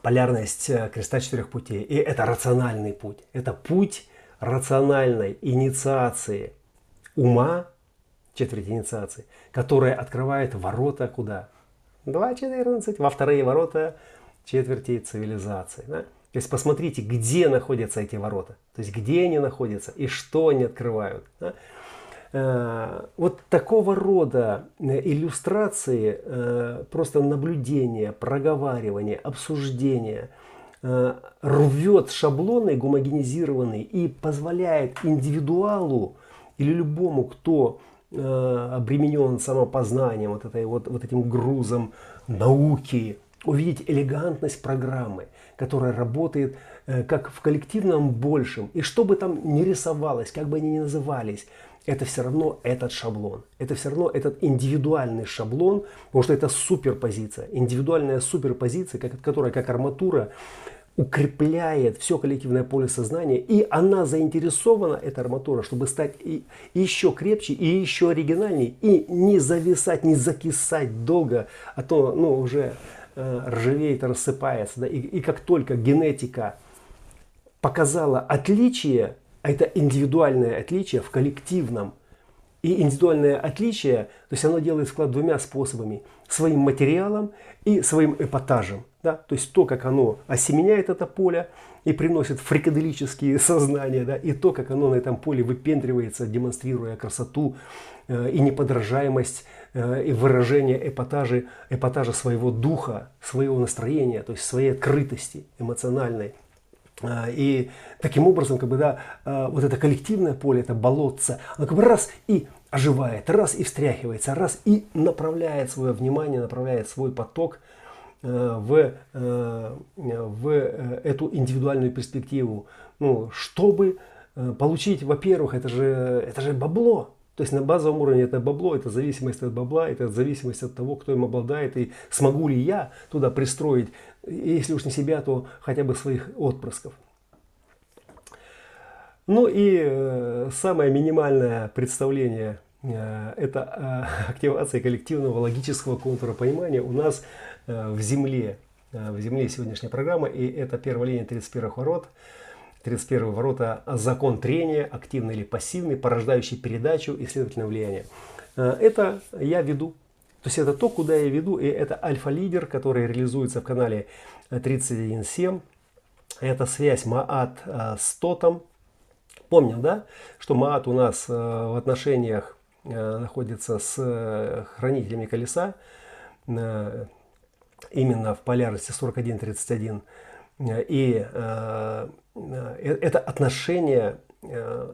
полярность креста четырех путей. И это рациональный путь. Это путь рациональной инициации ума, четверть инициации, которая открывает ворота куда? 2.14, во вторые ворота четверти цивилизации. Да? То есть посмотрите, где находятся эти ворота, то есть где они находятся и что они открывают. Да? Э, вот такого рода э, иллюстрации, э, просто наблюдение, проговаривание, обсуждение рвет шаблоны гомогенизированные и позволяет индивидуалу или любому, кто обременен самопознанием, вот, этой, вот, вот этим грузом науки, увидеть элегантность программы, которая работает как в коллективном большем. И что бы там ни рисовалось, как бы они ни назывались, это все равно этот шаблон. Это все равно этот индивидуальный шаблон, потому что это суперпозиция. Индивидуальная суперпозиция, которая как арматура укрепляет все коллективное поле сознания, и она заинтересована, эта арматура, чтобы стать и, еще крепче, и еще оригинальнее, и не зависать, не закисать долго, а то ну, уже э, ржавеет, рассыпается. Да? И, и как только генетика показала отличие а это индивидуальное отличие в коллективном. И индивидуальное отличие, то есть оно делает вклад двумя способами. Своим материалом и своим эпатажем. Да? То есть то, как оно осеменяет это поле и приносит фрикаделические <laughs> сознания, да? и то, как оно на этом поле выпендривается, демонстрируя красоту э, и неподражаемость э, и выражение эпатажа, эпатажа своего духа, своего настроения, то есть своей открытости эмоциональной. А, и таким образом, как бы, да, а, вот это коллективное поле, это болотце, оно как бы раз и оживает, раз и встряхивается, раз и направляет свое внимание, направляет свой поток в, в э, эту индивидуальную перспективу. Ну, чтобы получить, во-первых, это же, это же бабло, то есть на базовом уровне это бабло, это зависимость от бабла, это зависимость от того, кто им обладает, и смогу ли я туда пристроить, если уж не себя, то хотя бы своих отпрысков. Ну и э, самое минимальное представление э, это э, <laughs> активация коллективного логического контура понимания у нас э, в Земле. Э, в Земле сегодняшняя программа, и это первая линия 31 ворот. 31 ворота закон трения, активный или пассивный, порождающий передачу и следовательно влияние. Э, это я веду. То есть это то, куда я веду, и это альфа-лидер, который реализуется в канале 31.7. Это связь Маат э, с Тотом. Помним, да, что Маат у нас э, в отношениях находится с хранителями колеса, именно в полярности 41-31. И Э, это отношение э,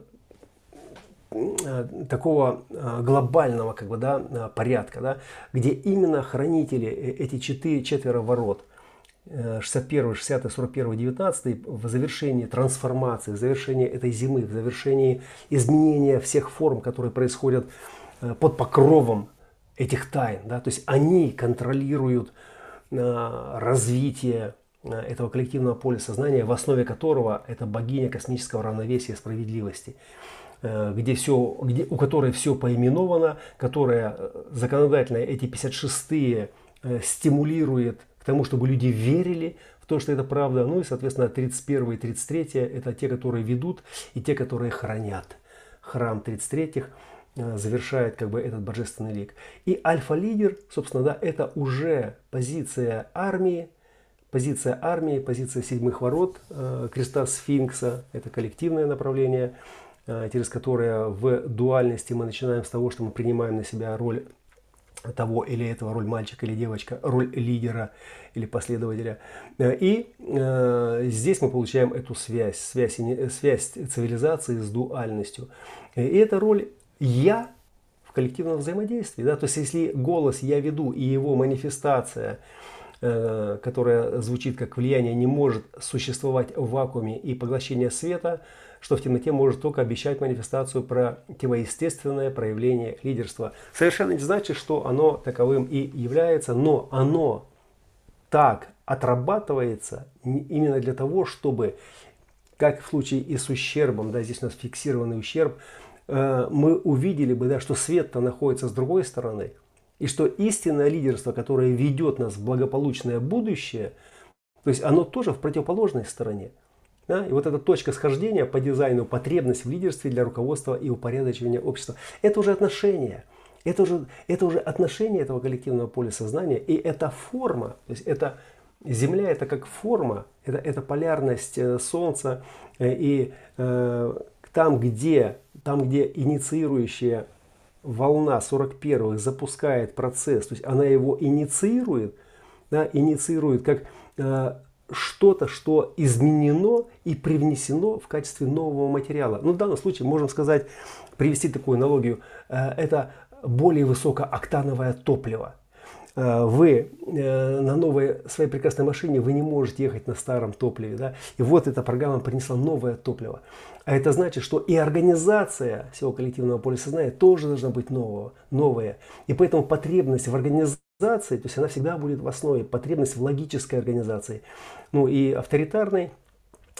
э, такого глобального как бы, да, порядка, да, где именно хранители, эти четыре, четверо ворот, 61, 60, 41, 19 в завершении трансформации, в завершении этой зимы, в завершении изменения всех форм, которые происходят под покровом этих тайн. Да, то есть они контролируют развитие Э, этого коллективного поля сознания, в основе которого это богиня космического равновесия и справедливости, э, где все, где, у которой все поименовано, которая э, законодательно эти 56-е стимулирует к тому, чтобы люди верили в то, что это правда. Ну и, соответственно, 31 и 33 это те, которые ведут и те, которые хранят. Храм 33-х завершает как бы этот божественный лик. И альфа-лидер, собственно, да, это уже позиция армии, Позиция армии, позиция седьмых ворот, э, креста сфинкса, это коллективное направление, через которые в дуальности мы начинаем с того, что мы принимаем на себя роль того или этого, роль мальчика или девочка, роль лидера или последователя. И э, здесь мы получаем эту связь, связь, связь цивилизации с дуальностью. И эта роль «я» в коллективном взаимодействии. Да? То есть если голос «я веду» и его манифестация э, которая звучит как влияние, не может существовать в вакууме и поглощение света – что в темноте может только обещать манифестацию противоестественное проявление лидерства. Совершенно не значит, что оно таковым и является, но оно так отрабатывается именно для того, чтобы, как в случае и с ущербом, да, здесь у нас фиксированный ущерб, э, мы увидели бы, да, что свет-то находится с другой стороны, и что истинное лидерство, которое ведет нас в благополучное будущее, то есть оно тоже в противоположной стороне. Да? И вот эта точка схождения по дизайну, потребность в лидерстве для руководства и упорядочивания общества, это уже отношения. Это уже, это уже отношение этого коллективного поля сознания, и это форма, то есть это Земля это как форма, это, это полярность э, Солнца, э, и э, там, где, там, где инициирующая волна 41-х запускает процесс, то есть она его инициирует, да, инициирует как э, что-то, что изменено и привнесено в качестве нового материала. Ну, в данном случае можем сказать, привести такую аналогию, э, это более высокооктановое топливо. Э, вы э, на новой своей прекрасной машине вы не можете ехать на старом топливе. Да? И вот эта программа принесла новое топливо. А это значит, что и организация всего коллективного поля сознания тоже должна быть нового, новая. И поэтому потребность в организации организации, то есть она всегда будет в основе, потребность в логической организации. Ну и авторитарный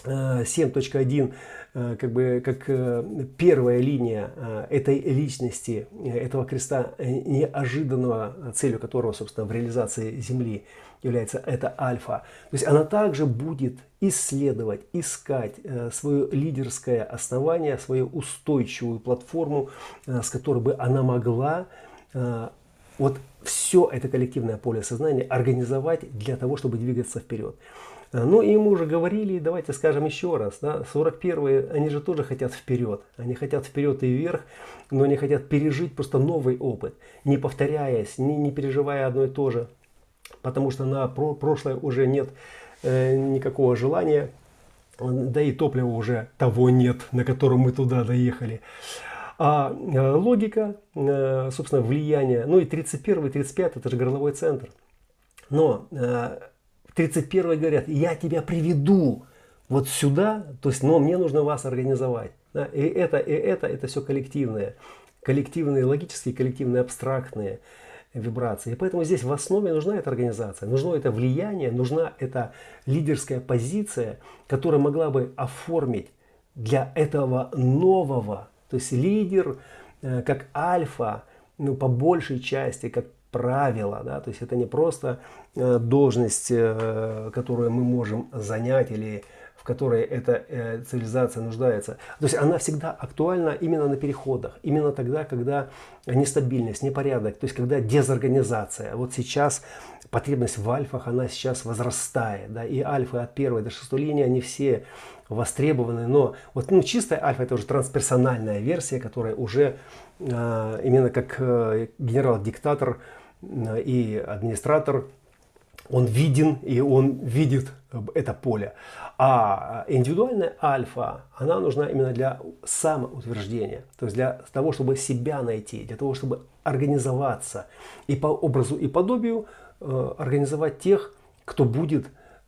7.1 э, э, как бы как э, первая линия этой личности, этого креста неожиданного, целью которого, собственно, в реализации Земли является это альфа. То есть она также будет исследовать, искать свое лидерское основание, свою устойчивую платформу, с которой бы она могла вот все это коллективное поле сознания организовать для того, чтобы двигаться вперед. Э, ну и мы уже говорили, давайте скажем еще раз, да, 41-е, они же тоже хотят вперед. Они хотят вперед и вверх, но они хотят пережить просто новый опыт, не повторяясь, не, не переживая одно и то же. Потому что на про прошлое уже нет э, никакого желания, да и топлива уже того нет, на котором мы туда доехали. А э, логика, э, собственно, влияние, ну и 31 35 это же горловой центр. Но э, 31 говорят, я тебя приведу вот сюда, то есть, но мне нужно вас организовать. Да? И это, и это, это все коллективное. Коллективные логические, коллективные абстрактные вибрации. И поэтому здесь в основе нужна эта организация, нужно это влияние, нужна эта лидерская позиция, которая могла бы оформить для этого нового то есть лидер э, как альфа, ну, по большей части, как правило, да, то есть это не просто должность, э, которую мы можем занять или в которой эта цивилизация нуждается. То есть она всегда актуальна именно на переходах, именно тогда, когда нестабильность, непорядок, то есть когда дезорганизация. Вот сейчас потребность в альфах, она сейчас возрастает, да, и альфы от первой до шестой линии, они все востребованы, но вот ну, чистая альфа это уже трансперсональная версия, которая уже э, именно как э, генерал-диктатор э, и администратор, он виден и он видит это поле. А индивидуальная альфа, она нужна именно для самоутверждения, то есть для того, чтобы себя найти, для того, чтобы организоваться и по образу и подобию э, организовать тех, кто будет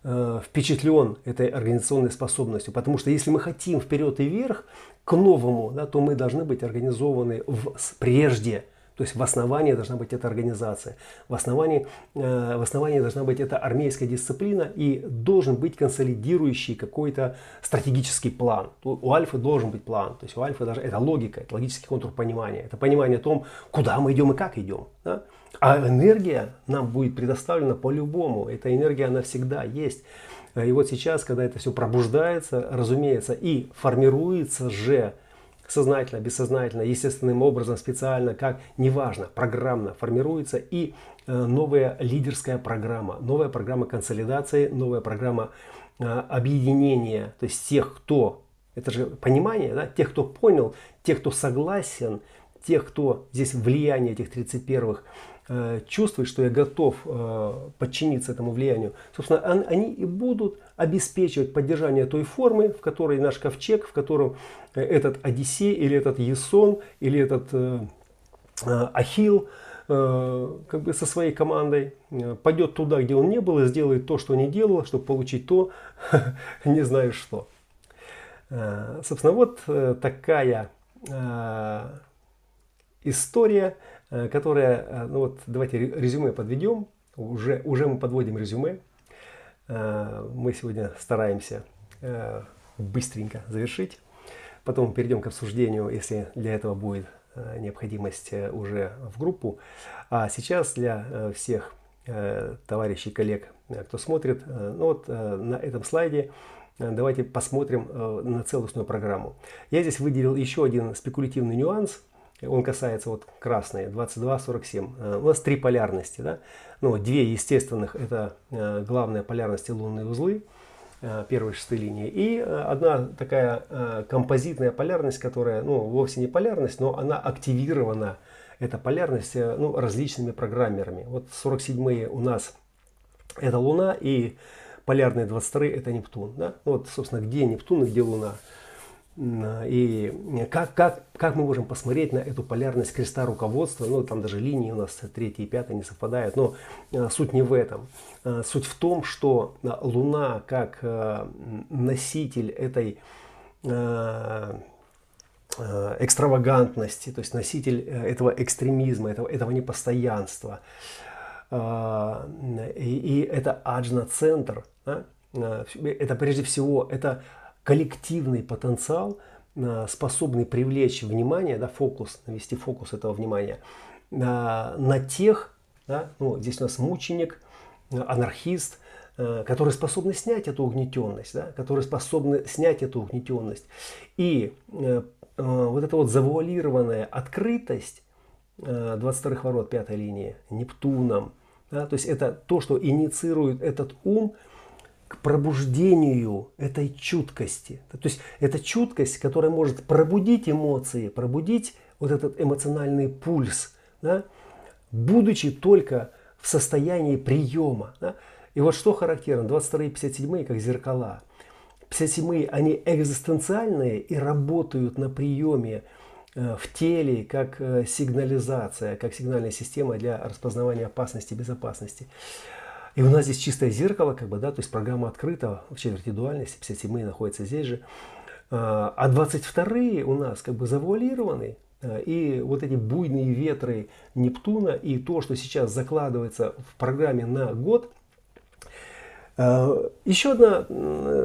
Э, впечатлен этой организационной способностью. Потому что если мы хотим вперед и вверх к новому, да, то мы должны быть организованы в, прежде. То есть в основании должна быть эта организация. В основании, э, в основании должна быть эта армейская дисциплина и должен быть консолидирующий какой-то стратегический план. У альфы должен быть план. То есть у альфы даже это логика, это логический контур понимания. Это понимание о том, куда мы идем и как идем. Да? А энергия нам будет предоставлена по-любому. Эта энергия, она всегда есть. И вот сейчас, когда это все пробуждается, разумеется, и формируется же сознательно, бессознательно, естественным образом, специально, как, неважно, программно формируется и э, новая лидерская программа, новая программа консолидации, новая программа э, объединения, то есть тех, кто Это же понимание, да? Тех, кто понял, тех, кто согласен, тех, кто здесь влияние этих 31-х э, чувствует, что я готов э, подчиниться этому влиянию, собственно, он, они и будут обеспечивать поддержание той формы, в которой наш ковчег, в котором э, этот Одиссей или этот Есон или этот э, э, Ахилл э, как бы со своей командой э, пойдет туда, где он не был, и сделает то, что не делал, чтобы получить то, <laughs> не знаю что. Собственно, вот такая история, которая, э, ну вот давайте резюме подведем, уже, уже мы подводим резюме, э, мы сегодня стараемся быстренько завершить, потом перейдем к обсуждению, если для этого будет необходимость уже в группу. А сейчас для всех товарищей, коллег, кто смотрит, ну вот на этом слайде давайте посмотрим на целостную программу. Я здесь выделил еще один спекулятивный нюанс – он касается вот красной 22-47. Э, у нас три полярности. Да? Ну, две естественных это э, главная полярность и лунные узлы э, первой шестой линии. И одна такая композитная полярность, которая ну, вовсе не полярность, но она активирована, эта полярность, ну, различными программерами. Вот 47-е у нас это Луна и полярные 22 это Нептун. Да? Ну, вот, собственно, где Нептун и где Луна. И как, как, как мы можем посмотреть на эту полярность креста руководства, ну там даже линии у нас третья и пятая не совпадают, но э, суть не в этом. Э, суть в том, что э, Луна как носитель этой экстравагантности, то есть носитель этого экстремизма, этого, этого непостоянства. И, и это аджна-центр, да? это прежде всего это коллективный потенциал, э, способный привлечь внимание, да, фокус, навести фокус этого внимания на, на тех, да, ну, здесь у нас мученик, анархист, которые способны снять эту угнетенность, да, которые способны снять эту угнетенность. И э, вот эта вот завуалированная открытость э, 22 ворот, пятой линии, Нептуном, да, то есть это то, что инициирует этот ум, к пробуждению этой чуткости. То есть это чуткость, которая может пробудить эмоции, пробудить вот этот эмоциональный пульс, да, будучи только в состоянии приема. Да. И вот что характерно, 22 и 57 как зеркала. 57 они экзистенциальные и работают на приеме э, в теле как э, сигнализация, как сигнальная система для распознавания опасности и безопасности. И у нас здесь чистое зеркало, как бы, да, то есть программа открыта в четверти дуальности, 57 находятся здесь же. А 22 у нас как бы завуалированы. А, и вот эти буйные ветры Нептуна и то, что сейчас закладывается в программе на год, а, еще одна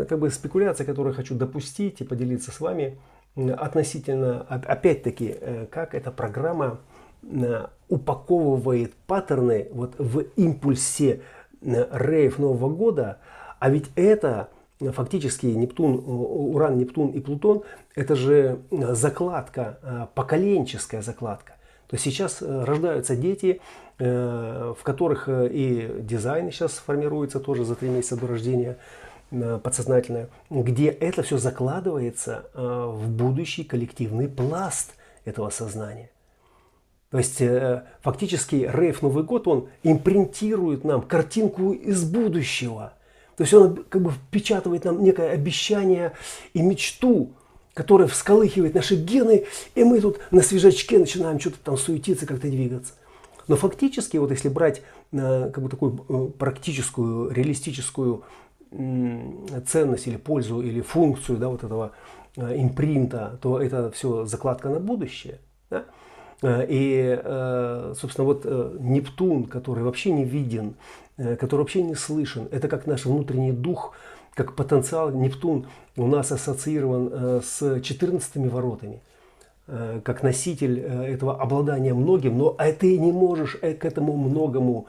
как бы, спекуляция, которую хочу допустить и поделиться с вами относительно, опять-таки, э, как эта программа э, упаковывает паттерны вот в импульсе рейв Нового года, а ведь это фактически Нептун, Уран, Нептун и Плутон, это же закладка, э, поколенческая закладка. То есть сейчас э, рождаются дети, э, в которых и дизайн сейчас формируется тоже за три месяца до рождения подсознательное, где это все закладывается в будущий коллективный пласт этого сознания. То есть э, фактически рейв Новый год, он импринтирует нам картинку из будущего. То есть он как бы впечатывает нам некое обещание и мечту, которая всколыхивает наши гены, и мы тут на свежачке начинаем что-то там суетиться, как-то двигаться. Но фактически, вот если брать э, как бы такую э, практическую, реалистическую ценность или пользу или функцию да, вот этого импринта, то это все закладка на будущее. Да? Э, и, э, собственно, вот э, Нептун, который вообще не виден, который вообще не слышен, это как наш внутренний дух, как потенциал. Нептун у нас ассоциирован с 14 воротами, как носитель этого обладания многим, но ты не можешь к этому многому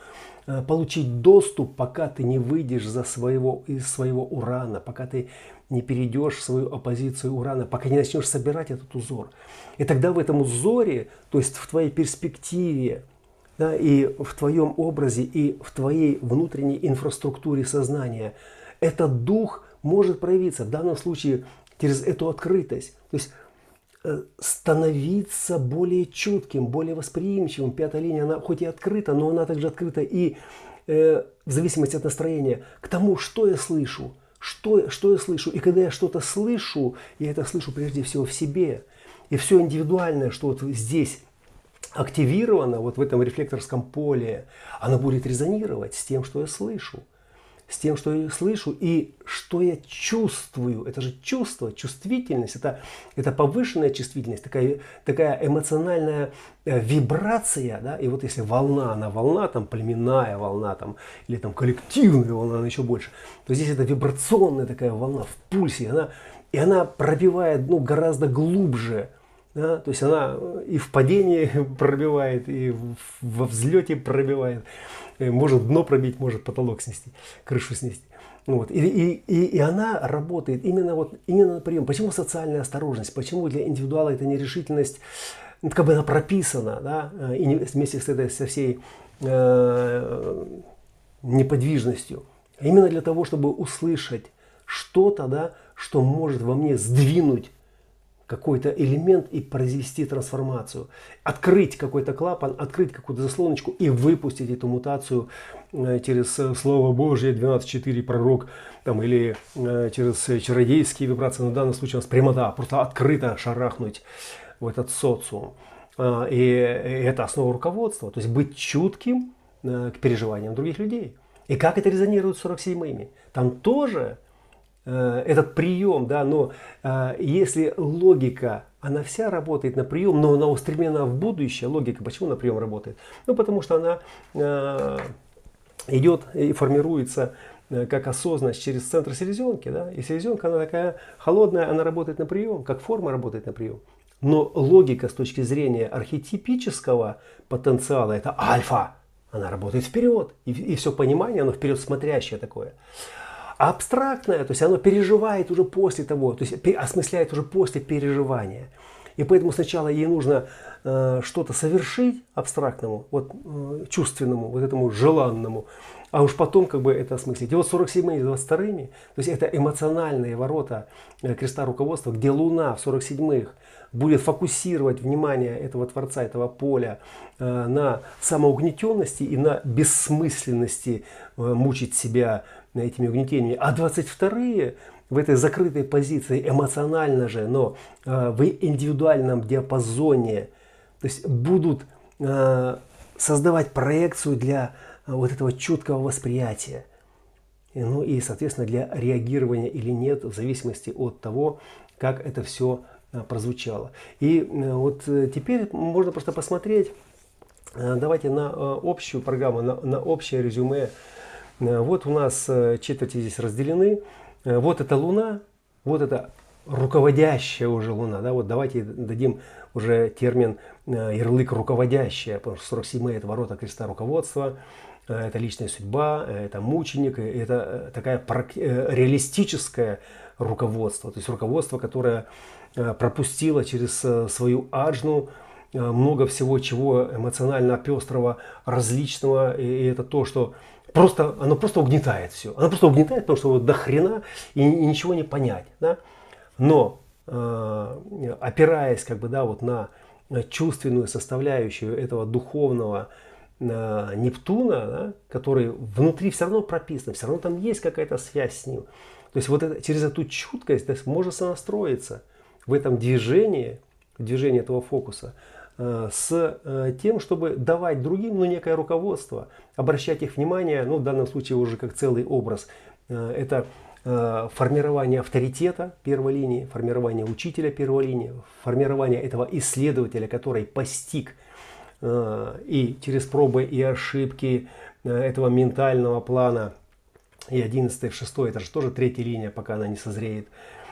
получить доступ, пока ты не выйдешь за своего, из своего урана, пока ты не перейдешь свою оппозицию Урана, пока не начнешь собирать этот узор. И тогда в этом узоре, то есть в твоей перспективе, да, и в твоем образе, и в твоей внутренней инфраструктуре сознания, этот дух может проявиться. В данном случае через эту открытость. То есть э, становиться более чутким, более восприимчивым. Пятая линия, она хоть и открыта, но она также открыта и э, в зависимости от настроения к тому, что я слышу, что, что я слышу. И когда я что-то слышу, я это слышу прежде всего в себе. И все индивидуальное, что вот здесь активировано, вот в этом рефлекторском поле, оно будет резонировать с тем, что я слышу с тем, что я слышу и что я чувствую. Это же чувство, чувствительность, это, это повышенная чувствительность, такая, такая эмоциональная э, вибрация. Да? И вот если волна, она волна, там племенная волна, там, или там коллективная волна, она еще больше, то здесь это вибрационная такая волна в пульсе, она, и она пробивает ну, гораздо глубже. Да? То есть она и в падении <laughs> пробивает, и во взлете пробивает. Э, может дно пробить, может потолок снести, крышу снести. Вот. И, и, и, и она работает именно, вот, именно на прием. Почему социальная осторожность? Почему для индивидуала это нерешительность? Ну, как бы она прописана, да, э, и вместе с этой, со всей э, неподвижностью. Именно для того, чтобы услышать что-то, да, что может во мне сдвинуть какой-то элемент и произвести трансформацию. Открыть какой-то клапан, открыть какую-то заслоночку и выпустить эту мутацию э, через э, Слово Божье 12.4 пророк там, или э, через чародейские вибрации. На данном случае у нас прямота, просто открыто шарахнуть в этот социум. И это основа руководства, то есть быть чутким к переживаниям других людей. И как это резонирует с 47-ми? Там тоже этот прием, да, но э, если логика, она вся работает на прием, но она устремлена в будущее, логика, почему на прием работает? Ну, потому что она э, идет и формируется как осознанность через центр селезенки, да, и селезенка, она такая холодная, она работает на прием, как форма работает на прием. Но логика с точки зрения архетипического потенциала, это альфа, она работает вперед, и, и все понимание, оно вперед смотрящее такое абстрактное, то есть оно переживает уже после того, то есть осмысляет уже после переживания. И поэтому сначала ей нужно э, что-то совершить абстрактному, вот, э, чувственному, вот этому желанному, а уж потом как бы это осмыслить. И вот 47 и 22 то есть это эмоциональные ворота э, креста руководства, где Луна в 47-х будет фокусировать внимание этого Творца, этого поля э, на самоугнетенности и на бессмысленности э, мучить себя этими угнетениями. А 22-е в этой закрытой позиции, эмоционально же, но э, в индивидуальном диапазоне, то есть будут создавать проекцию для вот этого чуткого восприятия. Ну и, соответственно, для реагирования или нет, в зависимости от того, как это все Э, прозвучало. И э, вот э, теперь можно просто посмотреть, давайте на общую программу, на, на общее резюме. Вот у нас четверти здесь разделены. Вот это Луна, вот это руководящая уже Луна. Да? Вот давайте дадим уже термин ярлык руководящая, потому что 47 это ворота креста руководства, это личная судьба, это мученик, это такая реалистическое руководство, то есть руководство, которое Э, пропустила через э, свою аджну э, много всего чего эмоционально пестрого, различного. И это то, что просто, оно просто угнетает все. Оно просто угнетает, потому что вот до хрена и, и ничего не понять. Да? Но опираясь как бы, да, вот на чувственную составляющую этого духовного Нептуна, да, который внутри все равно прописан, все равно там есть какая-то связь с ним. То есть вот это, через эту чуткость да, можно сонастроиться – в этом движении, движении этого фокуса, э, с э, тем, чтобы давать другим ну, некое руководство, обращать их внимание, ну, в данном случае уже как целый образ. Э, это формирование авторитета первой линии, формирование учителя первой линии, формирование этого исследователя, который постиг и через пробы и ошибки этого ментального плана, и 11 и 6 это же тоже третья линия, пока она не созреет, Э,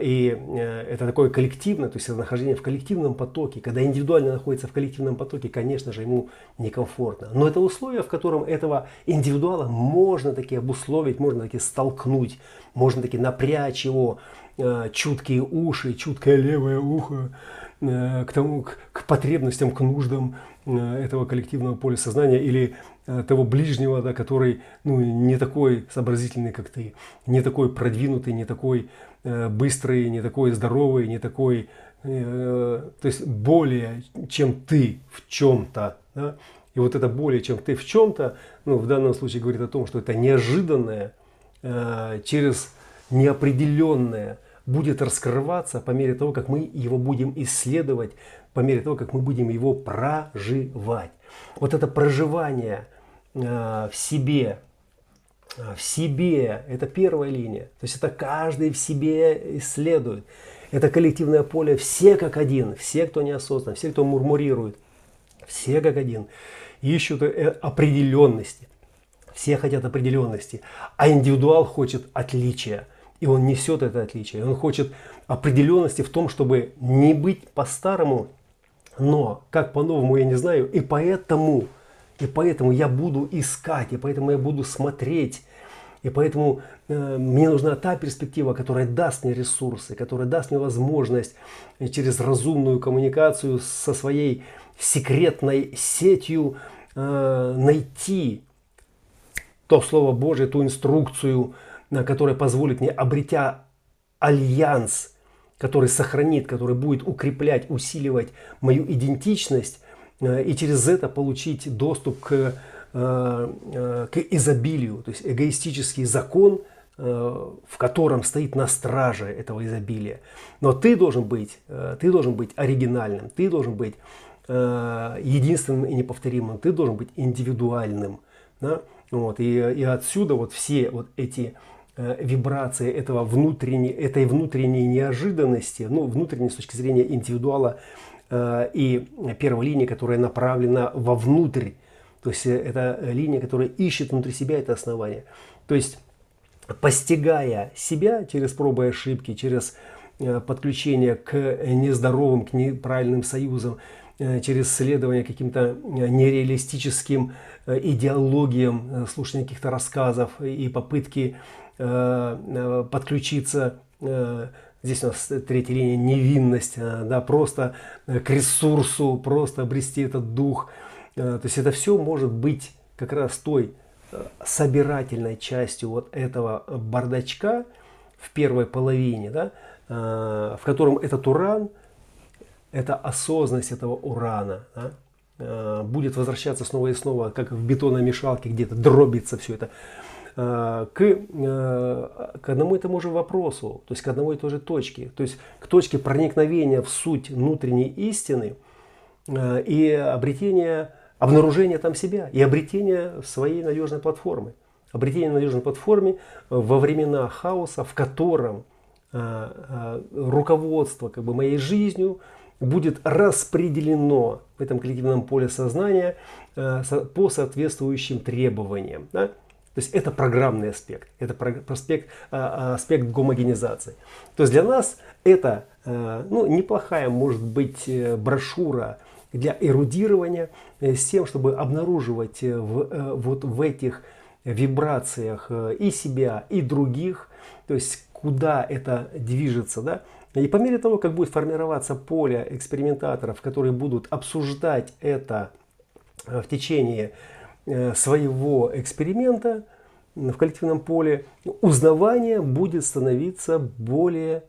и э, это такое коллективное, то есть это нахождение в коллективном потоке. Когда индивидуально находится в коллективном потоке, конечно же, ему некомфортно. Но это условие, в котором этого индивидуала можно таки обусловить, можно таки столкнуть, можно таки напрячь его э, чуткие уши, чуткое левое ухо к тому, к, к потребностям, к нуждам этого коллективного поля сознания или э, того ближнего, да, который ну, не такой сообразительный, как ты, не такой продвинутый, не такой э, быстрый, не такой здоровый, не такой, э, то есть более, чем ты в чем-то. Да? И вот это более, чем ты в чем-то, ну, в данном случае говорит о том, что это неожиданное, э, через неопределенное будет раскрываться по мере того, как мы его будем исследовать, по мере того, как мы будем его проживать. Вот это проживание э, в себе, э, в себе, это первая линия. То есть это каждый в себе исследует. Это коллективное поле, все как один, все, кто неосознанно, все, кто мурмурирует, все как один, ищут э, определенности. Все хотят определенности, а индивидуал хочет отличия. И он несет это отличие. Он хочет определенности в том, чтобы не быть по-старому, но как по-новому я не знаю. И поэтому, и поэтому я буду искать, и поэтому я буду смотреть. И поэтому э, мне нужна та перспектива, которая даст мне ресурсы, которая даст мне возможность через разумную коммуникацию со своей секретной сетью э, найти то Слово Божие, ту инструкцию, которая позволит мне, обретя альянс, который сохранит, который будет укреплять, усиливать мою идентичность, э, и через это получить доступ к, э, э, к изобилию, то есть эгоистический закон, в котором стоит на страже этого изобилия. Но ты должен быть, ты должен быть оригинальным, ты должен быть единственным и неповторимым, ты должен быть индивидуальным. Да? Вот, и, и отсюда вот все вот эти вибрации этого внутренней, этой внутренней неожиданности, ну, внутренней с точки зрения индивидуала э, и первой линии, которая направлена вовнутрь. То есть э, это линия, которая ищет внутри себя это основание. То есть постигая себя через пробы и ошибки, через э, подключение к нездоровым, к неправильным союзам, Э, через следование каким-то э, нереалистическим э, идеологиям, слушание каких-то рассказов и попытки подключиться Здесь у нас третья линия невинность, да, просто к ресурсу, просто обрести этот дух. То есть это все может быть как раз той собирательной частью вот этого бардачка в первой половине, да, в котором этот уран – эта осознанность этого урана да, э, будет возвращаться снова и снова, как в бетономешалке где-то дробится все это, э, к, э, к одному и тому же вопросу, то есть к одной и той же точке, то есть к точке проникновения в суть внутренней истины и обретения, обнаружения там себя и обретения своей надежной платформы. Обретение надежной платформы во времена хаоса, в котором руководство как бы, моей жизнью, будет распределено в этом коллективном поле сознания э, по соответствующим требованиям. Да? То есть это программный аспект, это аспект, а, аспект гомогенизации. То есть для нас это э, ну, неплохая может быть э, брошюра для эрудирования с тем, чтобы обнаруживать в, вот в этих вибрациях и себя, и других, то есть куда это движется, да, и по мере того, как будет формироваться поле экспериментаторов, которые будут обсуждать это э, в течение э, своего эксперимента в коллективном поле, узнавание будет становиться более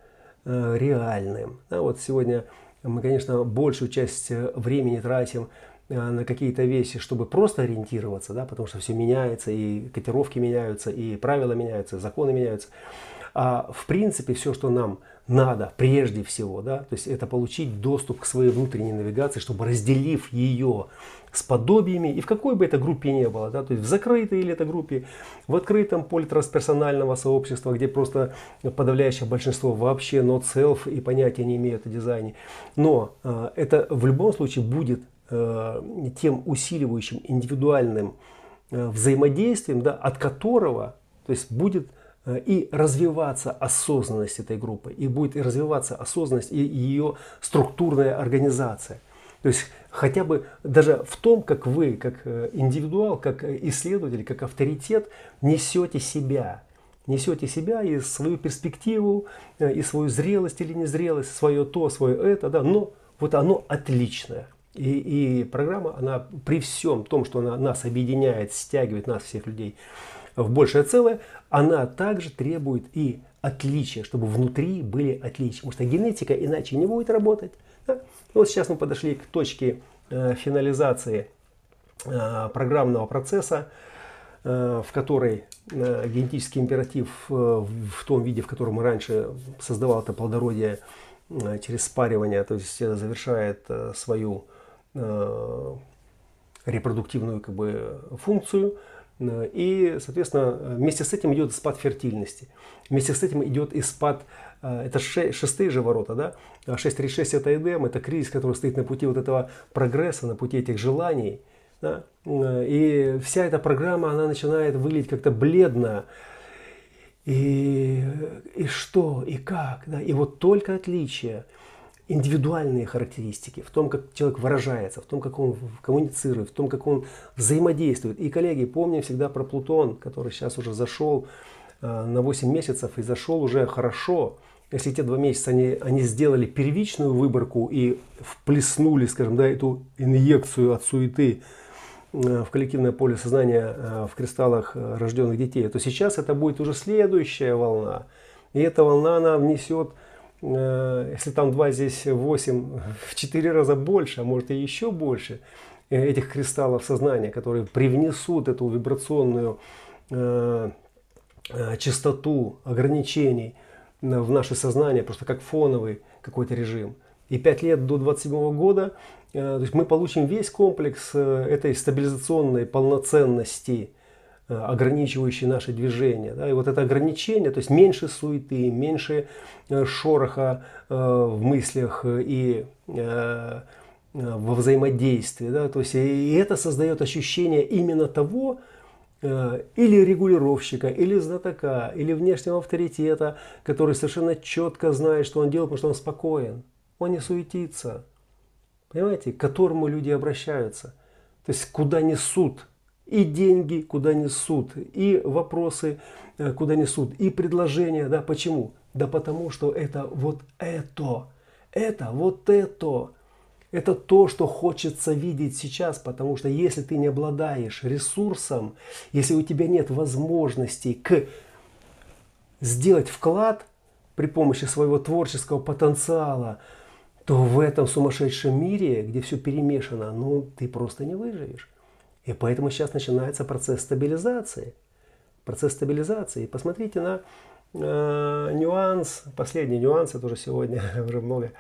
э, реальным. Да, вот сегодня мы, конечно, большую часть времени тратим на какие-то вещи, чтобы просто ориентироваться, да, потому что все меняется, и котировки меняются, и правила меняются, и законы меняются. А в принципе все, что нам надо прежде всего, да, то есть это получить доступ к своей внутренней навигации, чтобы разделив ее с подобиями, и в какой бы это группе не было, да, то есть в закрытой или это группе, в открытом поле трансперсонального сообщества, где просто подавляющее большинство вообще not self и понятия не имеют о дизайне. Но э, это в любом случае будет э, тем усиливающим индивидуальным э, взаимодействием, да, от которого то есть будет и развиваться осознанность этой группы, и будет развиваться осознанность и ее структурная организация. То есть хотя бы даже в том, как вы, как э, индивидуал, как э, исследователь, как авторитет несете себя, несете себя и свою перспективу, и свою зрелость или незрелость, свое то, свое это, да, но вот оно отличное. И, и программа, она при всем том, что она нас объединяет, стягивает нас, всех людей, в большее целое, она также требует и отличия, чтобы внутри были отличия. Потому что генетика иначе не будет работать. Да? Вот сейчас мы подошли к точке э, финализации э, программного процесса, э, в которой э, генетический императив э, в том виде, в котором мы раньше создавал это плодородие э, через спаривание, то есть э, завершает э, свою э, репродуктивную как бы, функцию, и, соответственно, вместе с этим идет спад фертильности. Вместе с этим идет и спад, э, это шестые же ворота, да? 636 а это Эдем, это кризис, который стоит на пути вот этого прогресса, на пути этих желаний. Да? Э, и вся эта программа, она начинает выглядеть как-то бледно. И, и что, и как, да? И вот только отличие – индивидуальные характеристики, в том, как человек выражается, в том, как он коммуницирует, в том, как он взаимодействует. И, коллеги, помним всегда про Плутон, который сейчас уже зашел э, на 8 месяцев и зашел уже хорошо. Если те два месяца они, они сделали первичную выборку и вплеснули, скажем, да, эту инъекцию от суеты э, в коллективное поле сознания э, в кристаллах рожденных детей, то сейчас это будет уже следующая волна. И эта волна, она внесет если там 2, здесь 8, в 4 раза больше, а может и еще больше э, этих кристаллов сознания, которые привнесут эту вибрационную э, частоту ограничений в наше сознание, просто как фоновый какой-то режим. И 5 лет до 27 года то есть мы получим весь комплекс этой стабилизационной полноценности Э, ограничивающие наши движения. Да? И вот это ограничение, то есть меньше суеты, меньше э, шороха э, в мыслях и во взаимодействии. Да? То есть и это создает ощущение именно того, или регулировщика, или знатока, или внешнего авторитета, который совершенно четко знает, что он делает, потому что он спокоен. Он не суетится. Понимаете, к которому люди обращаются. То есть куда несут и деньги куда несут, и вопросы э, куда несут, и предложения. Да, почему? Да потому что это вот это, это вот это. Это то, что хочется видеть сейчас, потому что если ты не обладаешь ресурсом, если у тебя нет возможностей к сделать вклад при помощи своего творческого потенциала, то в этом сумасшедшем мире, где все перемешано, ну ты просто не выживешь. И поэтому сейчас начинается процесс стабилизации. Процесс стабилизации. И посмотрите на э, нюанс, последний нюанс, это уже сегодня <laughs> уже много.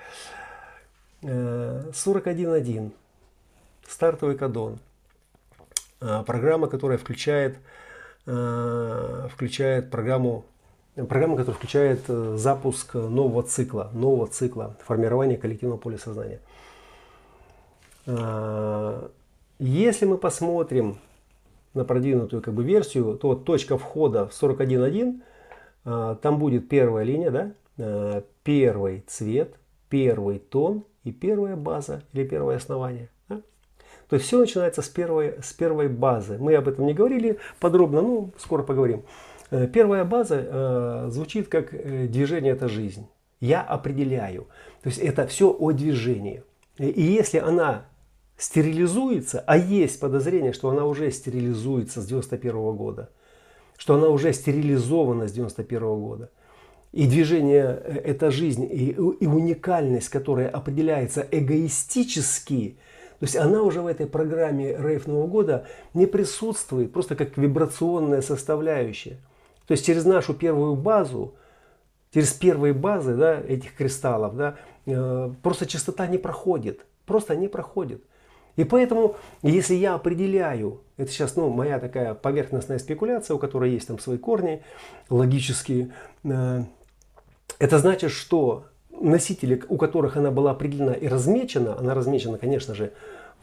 Э, 41.1. Стартовый кадон. Э, программа, которая включает, э, включает программу Программа, которая включает э, запуск нового цикла, нового цикла формирования коллективного поля сознания. Если мы посмотрим на продвинутую как бы, версию, то точка входа в 41.1, а, там будет первая линия, да? А, первый цвет, первый тон и первая база или первое основание. Да? То есть все начинается с первой, с первой базы. Мы об этом не говорили подробно, ну, скоро поговорим. Э, первая база э, звучит как э, движение – это жизнь. Я определяю. То есть это все о движении. И если она стерилизуется, а есть подозрение, что она уже стерилизуется с 91 года, что она уже стерилизована с 91 года. И движение э, – это жизнь, и, и уникальность, которая определяется эгоистически, то есть она уже в этой программе рейф Нового года не присутствует, просто как вибрационная составляющая. То есть через нашу первую базу, через первые базы да, этих кристаллов, да, э, просто частота не проходит, просто не проходит. И поэтому, если я определяю, это сейчас ну, моя такая поверхностная спекуляция, у которой есть там свои корни логические, э, это значит, что носители, у которых она была определена и размечена, она размечена, конечно же,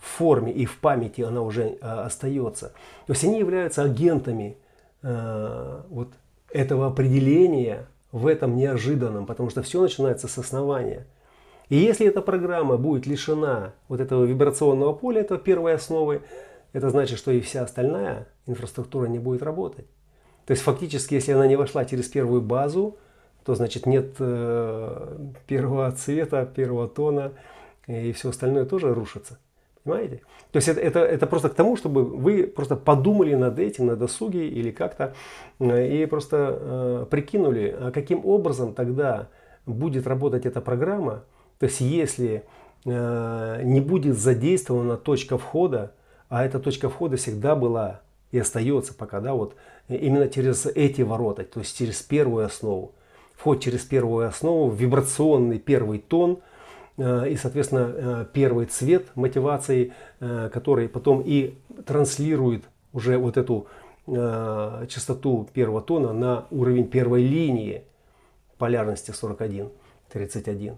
в форме и в памяти она уже э, остается. То есть они являются агентами э, вот этого определения в этом неожиданном, потому что все начинается с основания. И если эта программа будет лишена вот этого вибрационного поля, этого первой основы, это значит, что и вся остальная инфраструктура не будет работать. То есть фактически, если она не вошла через первую базу, то значит нет э, первого цвета, первого тона, и все остальное тоже рушится. Понимаете? То есть это, это, это просто к тому, чтобы вы просто подумали над этим, на досуге или как-то, и просто э, прикинули, а каким образом тогда будет работать эта программа. То есть если э, не будет задействована точка входа, а эта точка входа всегда была и остается пока, да, вот именно через эти ворота, то есть через первую основу. Вход через первую основу, вибрационный первый тон э, и, соответственно, э, первый цвет мотивации, э, который потом и транслирует уже вот эту частоту первого тона на уровень первой линии полярности 41, 31.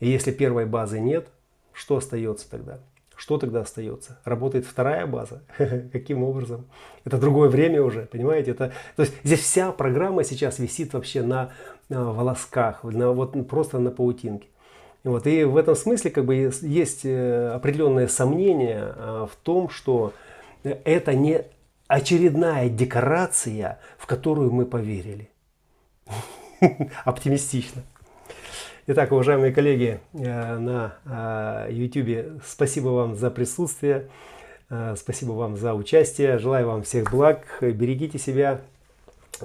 И если первой базы нет, что остается тогда? Что тогда остается? Работает вторая база. <laughs> Каким образом? Это другое время уже, понимаете? Это, то есть здесь вся программа сейчас висит вообще на, на волосках, на, вот просто на паутинке. Вот, и в этом смысле как бы есть э, определенное сомнение а, в том, что это не очередная декорация, в которую мы поверили. <laughs> Оптимистично. Итак, уважаемые коллеги э, на YouTube, э, спасибо вам за присутствие, э, спасибо вам за участие, желаю вам всех благ, берегите себя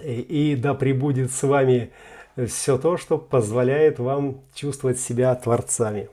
и да пребудет с вами все то, что позволяет вам чувствовать себя творцами.